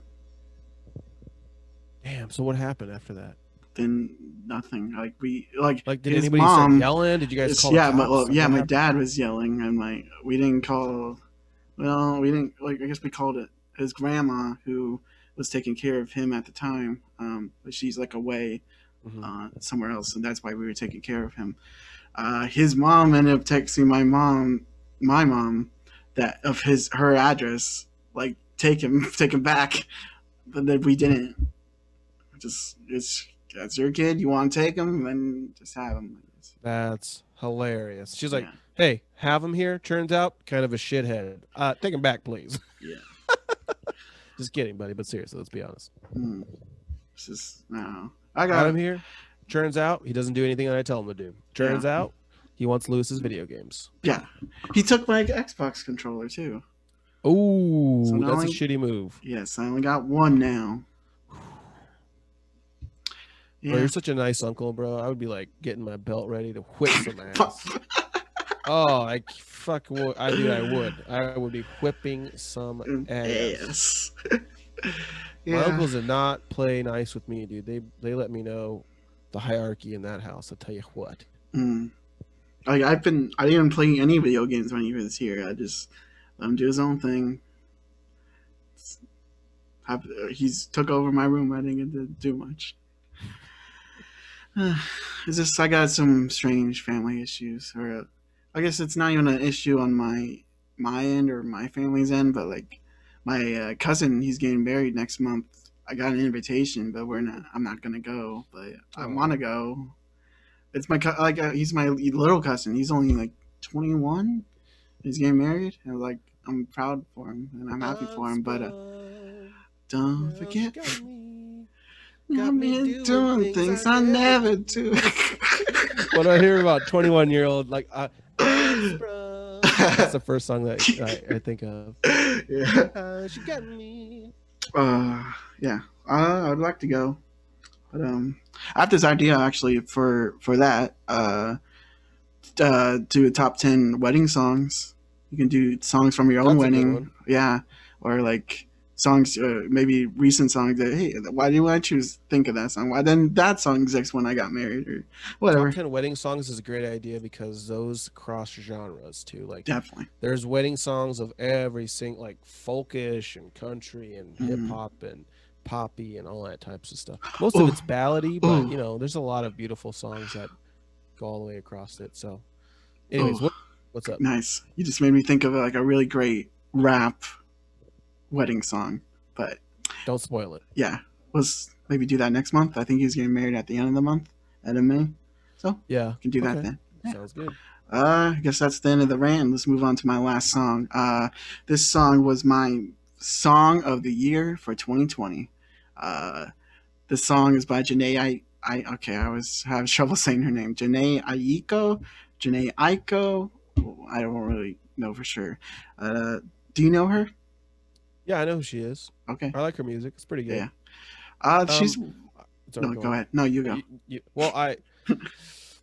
Damn. So what happened after that? then nothing. Like we like Like, did his anybody mom. start yelling? Did you guys call? yeah, my, well, yeah, my happened? dad was yelling, and like we didn't call. Well, we didn't like. I guess we called it his grandma, who was taking care of him at the time. Um, but she's like away Mhm. uh, somewhere else, and that's why we were taking care of him. Uh, his mom ended up texting my mom, my mom, that of his her address, like take him, take him back, but then we didn't. Just it's that's your kid. You want to take him, then just have him. That's hilarious. She's like, Yeah. "Hey, have him here." Turns out, kind of a shithead. Uh, take him back, please. Yeah. Just kidding, buddy. But seriously, let's be honest. Hmm. It's just no. I Got got him here. Turns out, he doesn't do anything that I tell him to do. Turns Yeah. out, he wants Lewis's video games. Yeah, he took my Xbox controller too. Oh, So that's a I- shitty move. Yes, I only got one now. Bro, you're such a nice uncle, bro. I would be like getting my belt ready to whip some ass. oh, I fuck would. I do. I would. I would be whipping some ass. Yes. My uncles did not play nice with me, dude. They they let me know the hierarchy in that house. I'll tell you what. Mm. Like I've been, I didn't even play any video games when he was here. I just let him do his own thing. Have, he's took over my room. I didn't get to do much. it's just I got some strange family issues, or uh, I guess it's not even an issue on my my end or my family's end, but like my uh, cousin, he's getting married next month. I got an invitation, but we're not. I'm not gonna go, but I Oh. want to go. It's my cou- like uh, he's my little cousin. He's only like 21. He's getting married, and like I'm proud for him and I'm happy for him. But uh, don't forget, Got me. got me me doing doing things things I I never never do. When I hear about 21 year old, like, uh, that's the first song that I, I think of. yeah. Uh, she got me. Uh, yeah. Uh, I'd like to go, but um, I have this idea actually for for that. Uh, uh, do a top ten wedding songs. You can do songs from your own That's wedding. Yeah, or like songs, uh, maybe recent songs that hey, why do I choose think of that song? Why didn't that song exist when I got married or whatever? Top 10 wedding songs is a great idea because those cross genres too. Like, Definitely. there's wedding songs of every sing like folkish and country and Mhm. hip hop and poppy and all that types of stuff. Most of it's ballady, but you know, there's a lot of beautiful songs that go all the way across it. So, anyways, what, what's up? Nice. You just made me think of like a really great rap wedding song, but Don't spoil it. yeah, let's maybe do that next month. I think he's getting married at the end of the month, end of May. So yeah, can do that Okay. then. Yeah. sounds good. Uh, I guess that's the end of the rant. Let's move on to my last song. Uh, this song was my song of the year for 2020. Uh, the song is by Jhené. I, I okay, I was having trouble saying her name. Jhené Aiko. Jhené Aiko. I don't really know for sure. Uh, do you know her? Yeah, I know who she is. Okay. I like her music. It's pretty good. Yeah. Uh, she's Sorry, no. go Go on. ahead. No, you go. You- you- well, I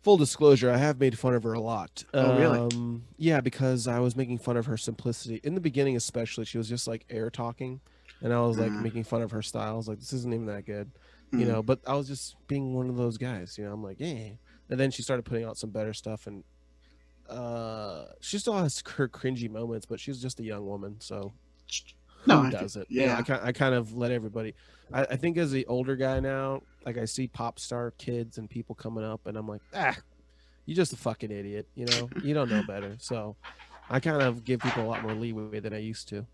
full disclosure, I have made fun of her a lot. Oh, really? Um, yeah, because I was making fun of her simplicity in the beginning, especially. She was just like air talking, and I was like Ah. making fun of her style. I was like, this isn't even that good, you Mm. know. But I was just being one of those guys, you know. I'm like, yeah. And then she started putting out some better stuff, and uh, she still has her cringy moments, but she's just a young woman, so No, who I get- does it? You know, yeah. I kind I kind of let everybody. I, I think as the older guy now, like I see pop star kids and people coming up, and I'm like, ah, you're just a fucking idiot. You know, you don't know better. So I kind of give people a lot more leeway than I used to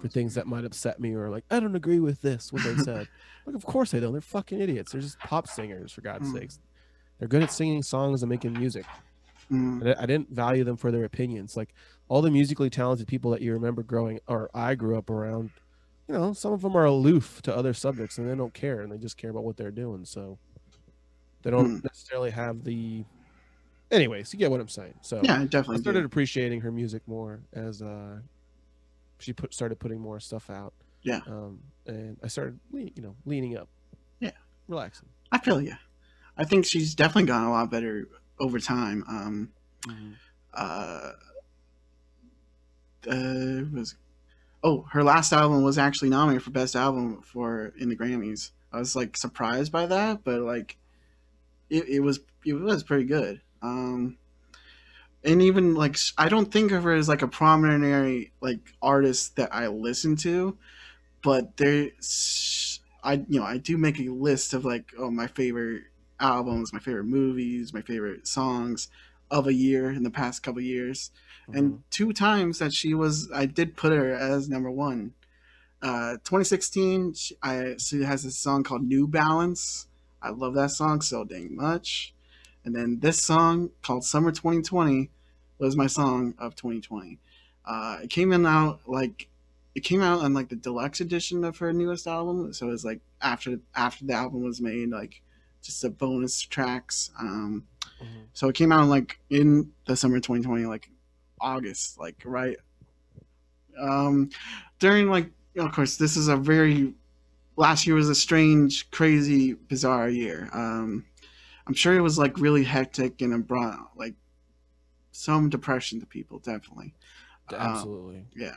for things that might upset me or like I don't agree with this what they said. like, of course they don't. They're fucking idiots. They're just pop singers for God's Mm. sakes. They're good at singing songs and making music. Mm. I, I didn't value them for their opinions. Like all the musically talented people that you remember growing, or I grew up around, you know, some of them are aloof to other subjects and they don't care and they just care about what they're doing. So they don't Hmm. necessarily have the. Anyways, you get what I'm saying. So Yeah, I I definitely started do. appreciating her music more as uh, she put started putting more stuff out. Yeah. Um, and I started, you know, leaning up. Yeah. Relaxing. I feel you. I think she's definitely gotten a lot better over time. Um, uh, uh, was oh her last album was actually nominated for best album for in the Grammys. I was like surprised by that, but like it, it was it was pretty good. Um, and even like I don't think of her as like a prominent like artist that I listen to, but there's I you know I do make a list of like oh my favorite albums, my favorite movies, my favorite songs of a year in the past couple years. And two times that she was i did put her as number one. Uh 2016 she, i she has this song called new balance. I love that song so dang much. And then this song called summer 2020 was my song of 2020 uh it came in out like it came out on like the deluxe edition of her newest album. So it was like after after the album was made like just the bonus tracks. Um Mhm. so it came out like in the summer 2020 like August, like right um during like of course this is a very last year was a strange, crazy, bizarre year. Um I'm sure it was like really hectic and it brought like some depression to people, definitely. Um, Absolutely. yeah.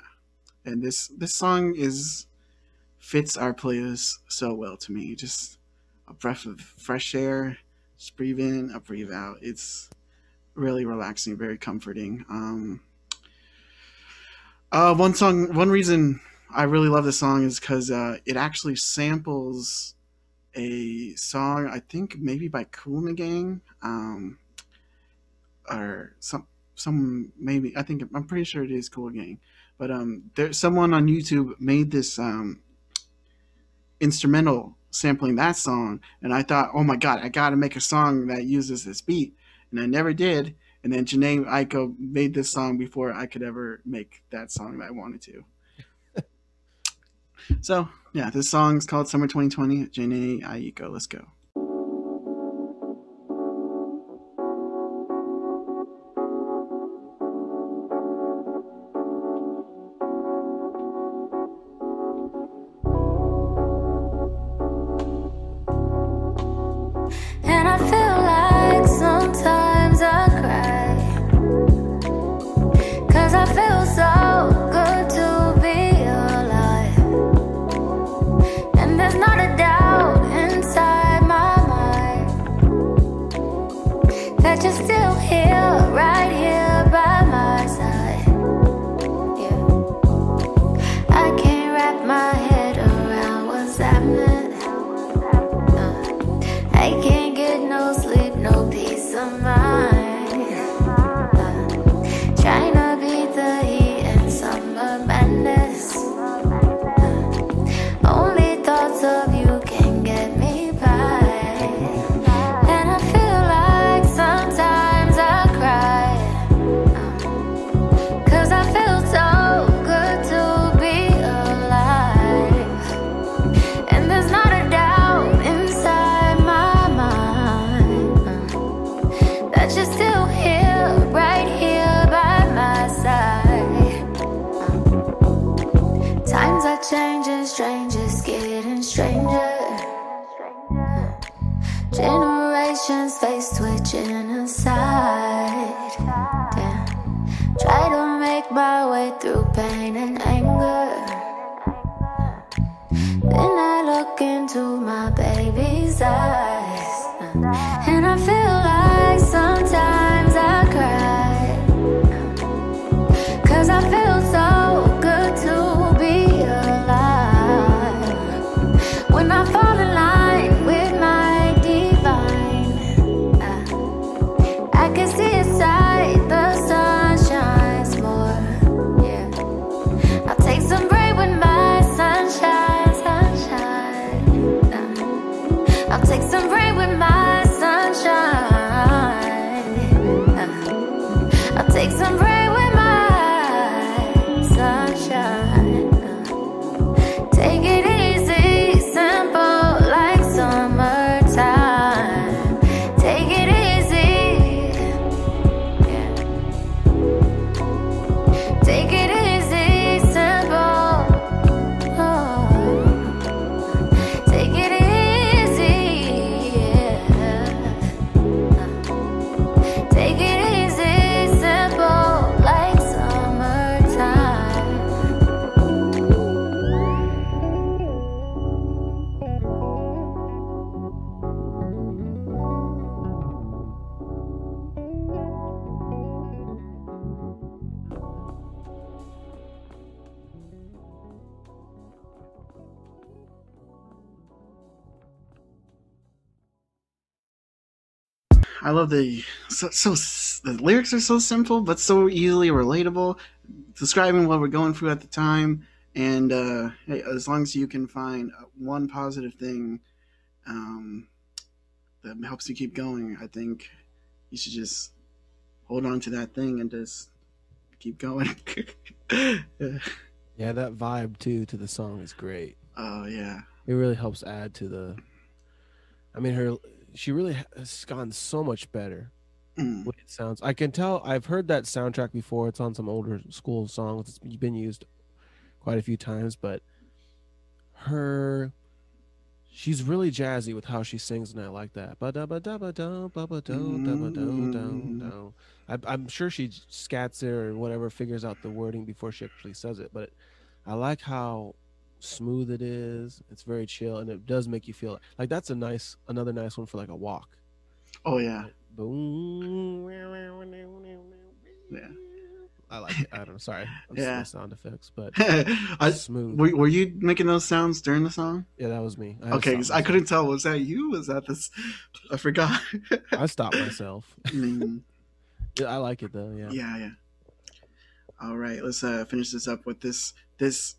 And this this song is fits our playlist so well to me. Just a breath of fresh air, just breathe in, a breathe out. It's really relaxing, very comforting. Um uh one song one reason I really love this song is because uh, it actually samples a song I think maybe by Cool Gang, um, or some some maybe I think I'm pretty sure it is Cool Gang, but um, there's someone on YouTube made this um, instrumental sampling that song, and I thought, oh my god, I got to make a song that uses this beat, and I never did. And then Jhené Aiko made this song before I could ever make that song that I wanted to. So yeah, this song's called Summer 2020. Jhené Aiko. Let's go. Face twitching aside. Damn. Try to make my way through pain and anger. I love the so, so the lyrics are so simple but so easily relatable, describing what we're going through at the time. And uh, hey, as long as you can find uh, one positive thing um, that helps you keep going, I think you should just hold on to that thing and just keep going. Yeah, that vibe too to the song is great. oh yeah, It really helps add to the. I mean, her she really has gotten so much better. Mm. What it sounds, I can tell. I've heard that soundtrack before. It's on some older school songs. It's been used quite a few times, but her, she's really jazzy with how she sings, and I like that. Ba da ba da ba da ba ba do da ba do do do. I- I'm sure she scats it or whatever, figures out the wording before she actually says it. But I like how smooth it is. It's very chill, and it does make you feel like that's a nice, another nice one for like a walk. oh yeah, Boom. yeah. I like it. I don't know. Sorry, I'm Yeah. sound effects, but I, smooth. were, were you making those sounds during the song? yeah, that was me. I Okay, I couldn't tell. Was that you? Was that this? I forgot. I stopped myself. Mm, Yeah, I like it though. Yeah. yeah, yeah. All right, let's uh, finish this up with this this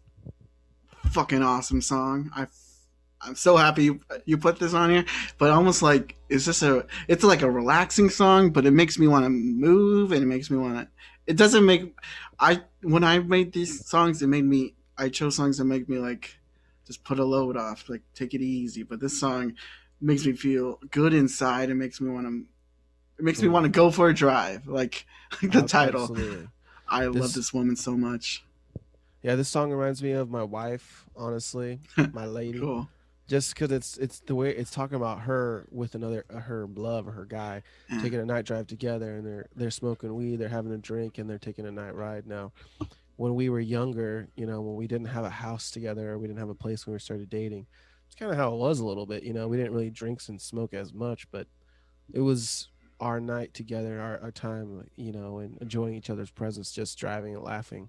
fucking awesome song. I I'm so happy you you put this on here, but almost like it's just a it's like a relaxing song, but it makes me want to move and it makes me want to. It doesn't make I when I made these songs, it made me I chose songs that make me like just put a load off, like take it easy. But this song makes me feel good inside. It makes me want to. It makes me mm. want to go for a drive, like, like the Ab- title. Absolutely. I love This- this woman so much. Yeah, this song reminds me of my wife. Honestly, my lady. Cool. Just because it's it's the way it's talking about her with another uh, her love or her guy Yeah. taking a night drive together and they're they're smoking weed, they're having a drink, and they're taking a night ride. Now, when we were younger, you know, when we didn't have a house together or we didn't have a place when we started dating, it's kind of how it was a little bit. You know, we didn't really drink and smoke as much, but it was our night together, our, our time, you know, and enjoying each other's presence, just driving and laughing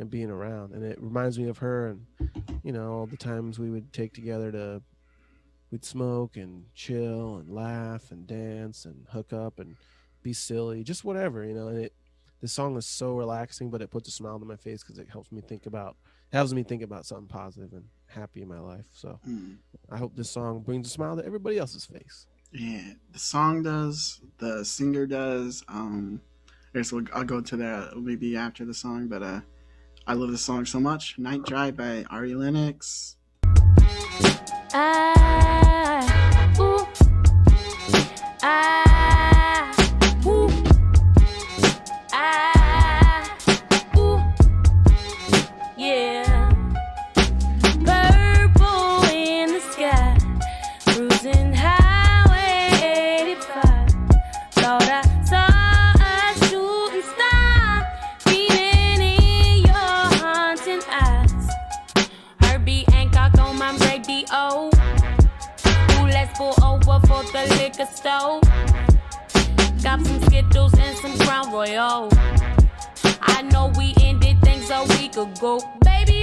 and being around. And it reminds me of her and, you know, all the times we would take together to, we'd smoke and chill and laugh and dance and hook up and be silly, just whatever, you know. And it, the song is so relaxing, but it puts a smile on my face because it helps me think about, helps me think about something positive and happy in my life. So Mm. I hope this song brings a smile to everybody else's face. Yeah, the song does, the singer does. Um, I guess we'll, I'll go to that maybe after the song, but uh, I love this song so much. Night Drive by Ari Lennox. A week. Baby,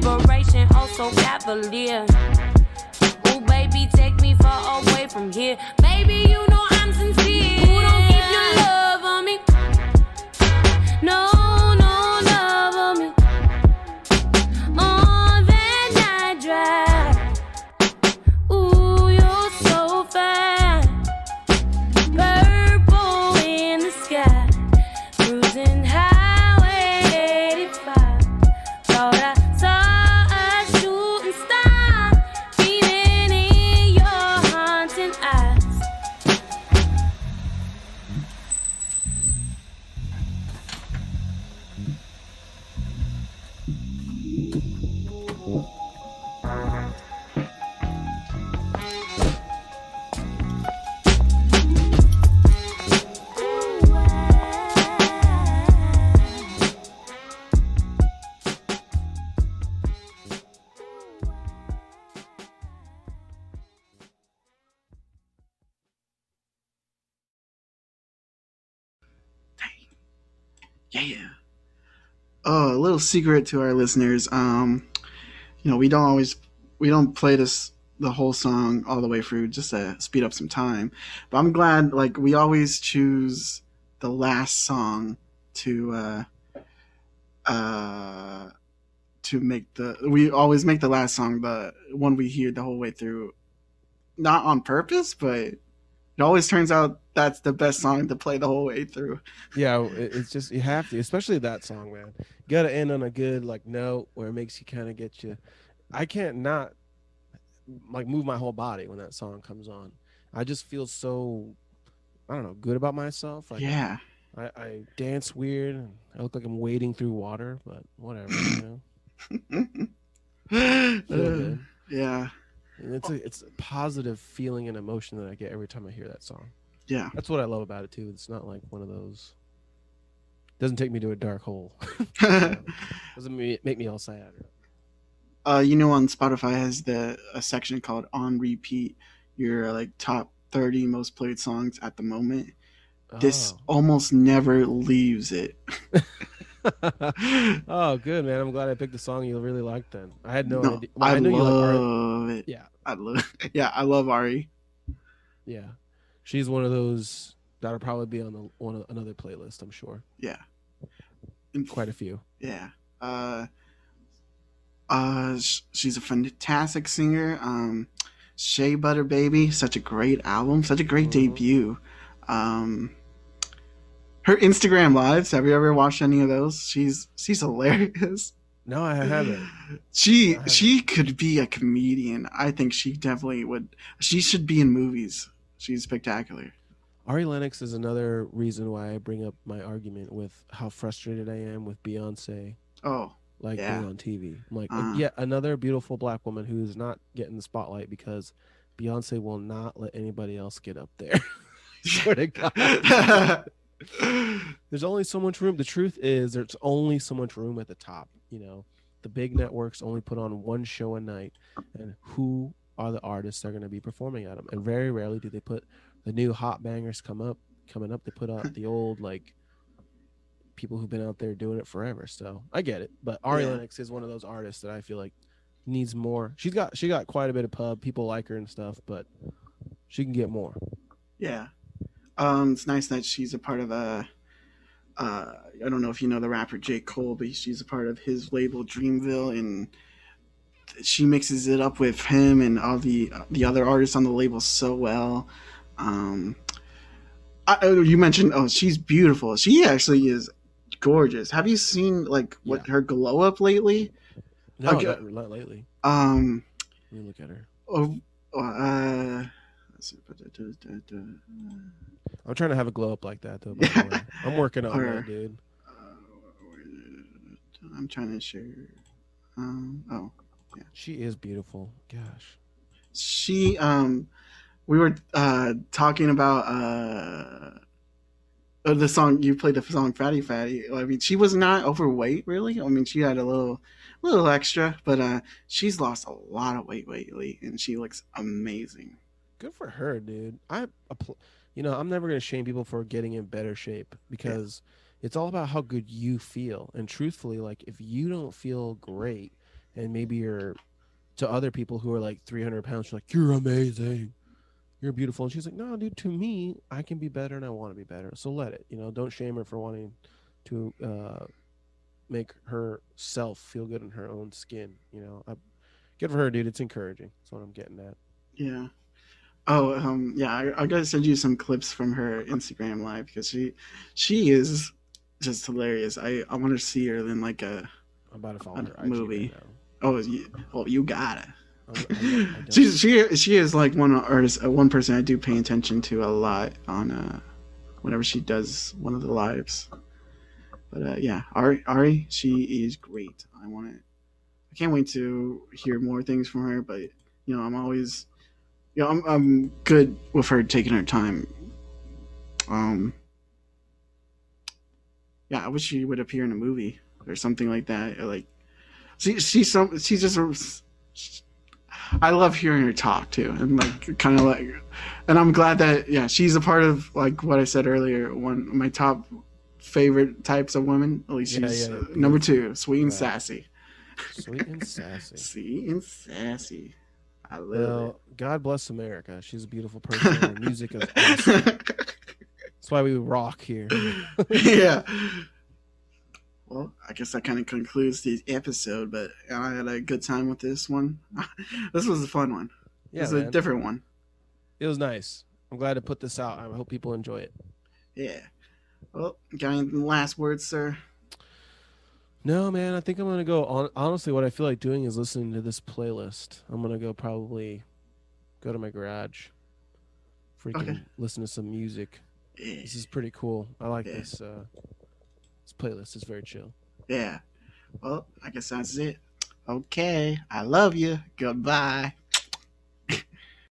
Liberation, also oh, cavalier. Ooh, baby, take me far away from here. Baby, you know I'm sincere. Ooh, don't keep your love Oh, a little secret to our listeners. Um, you know, we don't always we don't play this the whole song all the way through just to speed up some time. But I'm glad like we always choose the last song to uh uh to make the we always make the last song the one we hear the whole way through not on purpose but it always turns out that's the best song to play the whole way through Yeah, it's just you have to, especially that song, man. You got to end on a good like note where it makes you kind of get you. I can't not like move my whole body when that song comes on. I just feel so I don't know good about myself. Like yeah I, I dance weird. And I look like I'm wading through water, but whatever. You know, yeah And it's a it's a positive feeling and emotion that I get every time I hear that song. yeah That's what I love about it too. It's not like one of those. Doesn't take me to a dark hole. Doesn't make me all sad. uh you know on spotify has the a section called on repeat your like top 30 most played songs at the moment this almost never leaves it Oh. good man! I'm glad I picked a song you really liked. Then I had no, no, idea. Well, i, I, know you like love it Yeah, i love yeah i love ari yeah. She's one of those that'll probably be on the on another playlist. I'm sure. yeah And Quite a few. Yeah. Uh, uh, she's a fantastic singer. Um, Shea Butter Baby, such a great album, such a great Mhm. debut. Um, her Instagram lives. Have you ever watched any of those? She's she's hilarious. No, I haven't. She I haven't. she could be a comedian. I think she definitely would. She should be in movies. She's spectacular. Ari Lennox is another reason why I bring up my argument with how frustrated I am with Beyonce Oh, like Yeah. being on TV. I'm like, Uh. yet another beautiful black woman who is not getting the spotlight because Beyonce will not let anybody else get up there. Swear to God. There's only so much room. The truth is, there's only so much room at the top. You know, the big networks only put on one show a night, and who are the artists that are going to be performing at them? And very rarely do they put the new hot bangers come up, coming up. They put out the old like people who've been out there doing it forever. So I get it, but Ari Yeah. Lennox is one of those artists that I feel like needs more. She's got she got quite a bit of pub. People like her and stuff, but she can get more. Yeah. Um, it's nice that she's a part of a. Uh, I don't know if you know the rapper J. Cole, but she's a part of his label Dreamville, and she mixes it up with him and all the the other artists on the label so well. Um, I, oh, you mentioned, oh, she's beautiful. She actually is gorgeous. Have you seen like what her glow up lately? No, Okay. not, not lately. Um, Let me look at her. oh, uh. I'm trying to have a glow up like that though. By the way. I'm working on that, dude. I'm trying to share. Um, oh, yeah. She is beautiful. Gosh. she um we were uh talking about uh uh, the song you played the song fatty fatty i mean she was not overweight really i mean she had a little little extra but uh she's lost a lot of weight lately and she looks amazing Good for her, dude. I, you know, I'm never gonna shame people for getting in better shape because it's all about how good you feel. And truthfully, like if you don't feel great, and maybe you're to other people who are like 300 pounds, you're like you're amazing, you're beautiful, and she's like, no, dude, to me, I can be better and I want to be better. So let it. You know, don't shame her for wanting to uh, make herself feel good in her own skin. You know, I, good for her, dude. It's encouraging. That's what I'm getting at. yeah oh um yeah I, I gotta send you some clips from her instagram live because she she is just hilarious i i want to see her in like a I'm about to follow A her right movie. now. oh you, oh you gotta I'm- I don't- She's she she is like one artist, uh, one person I do pay attention to a lot on uh, whenever she does one of the lives. But uh, yeah, Ari Ari, she is great. I want to. I can't wait to hear more things from her. But you know, I'm always, know, I'm I'm good with her taking her time. Um. Yeah, I wish she would appear in a movie or something like that. Or like, she she's some she's just. a- I love hearing her talk too, and like kind of like, and I'm glad that yeah, she's a part of like what I said earlier. One of my top favorite types of women. At least Yeah, she's yeah, uh, yeah. number two, sweet and sassy. Sweet and sassy. Sweet and sassy. I love Well, God bless America. She's a beautiful person. Her music is awesome. That's why we rock here. yeah. Well, I guess that kind of concludes the episode, but I had a good time with this one. this was a fun one. Yeah, it's a man. different one. it was nice. I'm glad to put this out. I hope people enjoy it. Yeah. Well, got any last words, sir? No, man, I think I'm gonna go. On, honestly, what I feel like doing is listening to this playlist. I'm gonna go probably go to my garage, freaking Okay. listen to some music. Yeah. This is pretty cool. I like Yeah. this. Uh, this playlist is very chill. Yeah. Well, I guess that's it. Okay. I love you. Goodbye.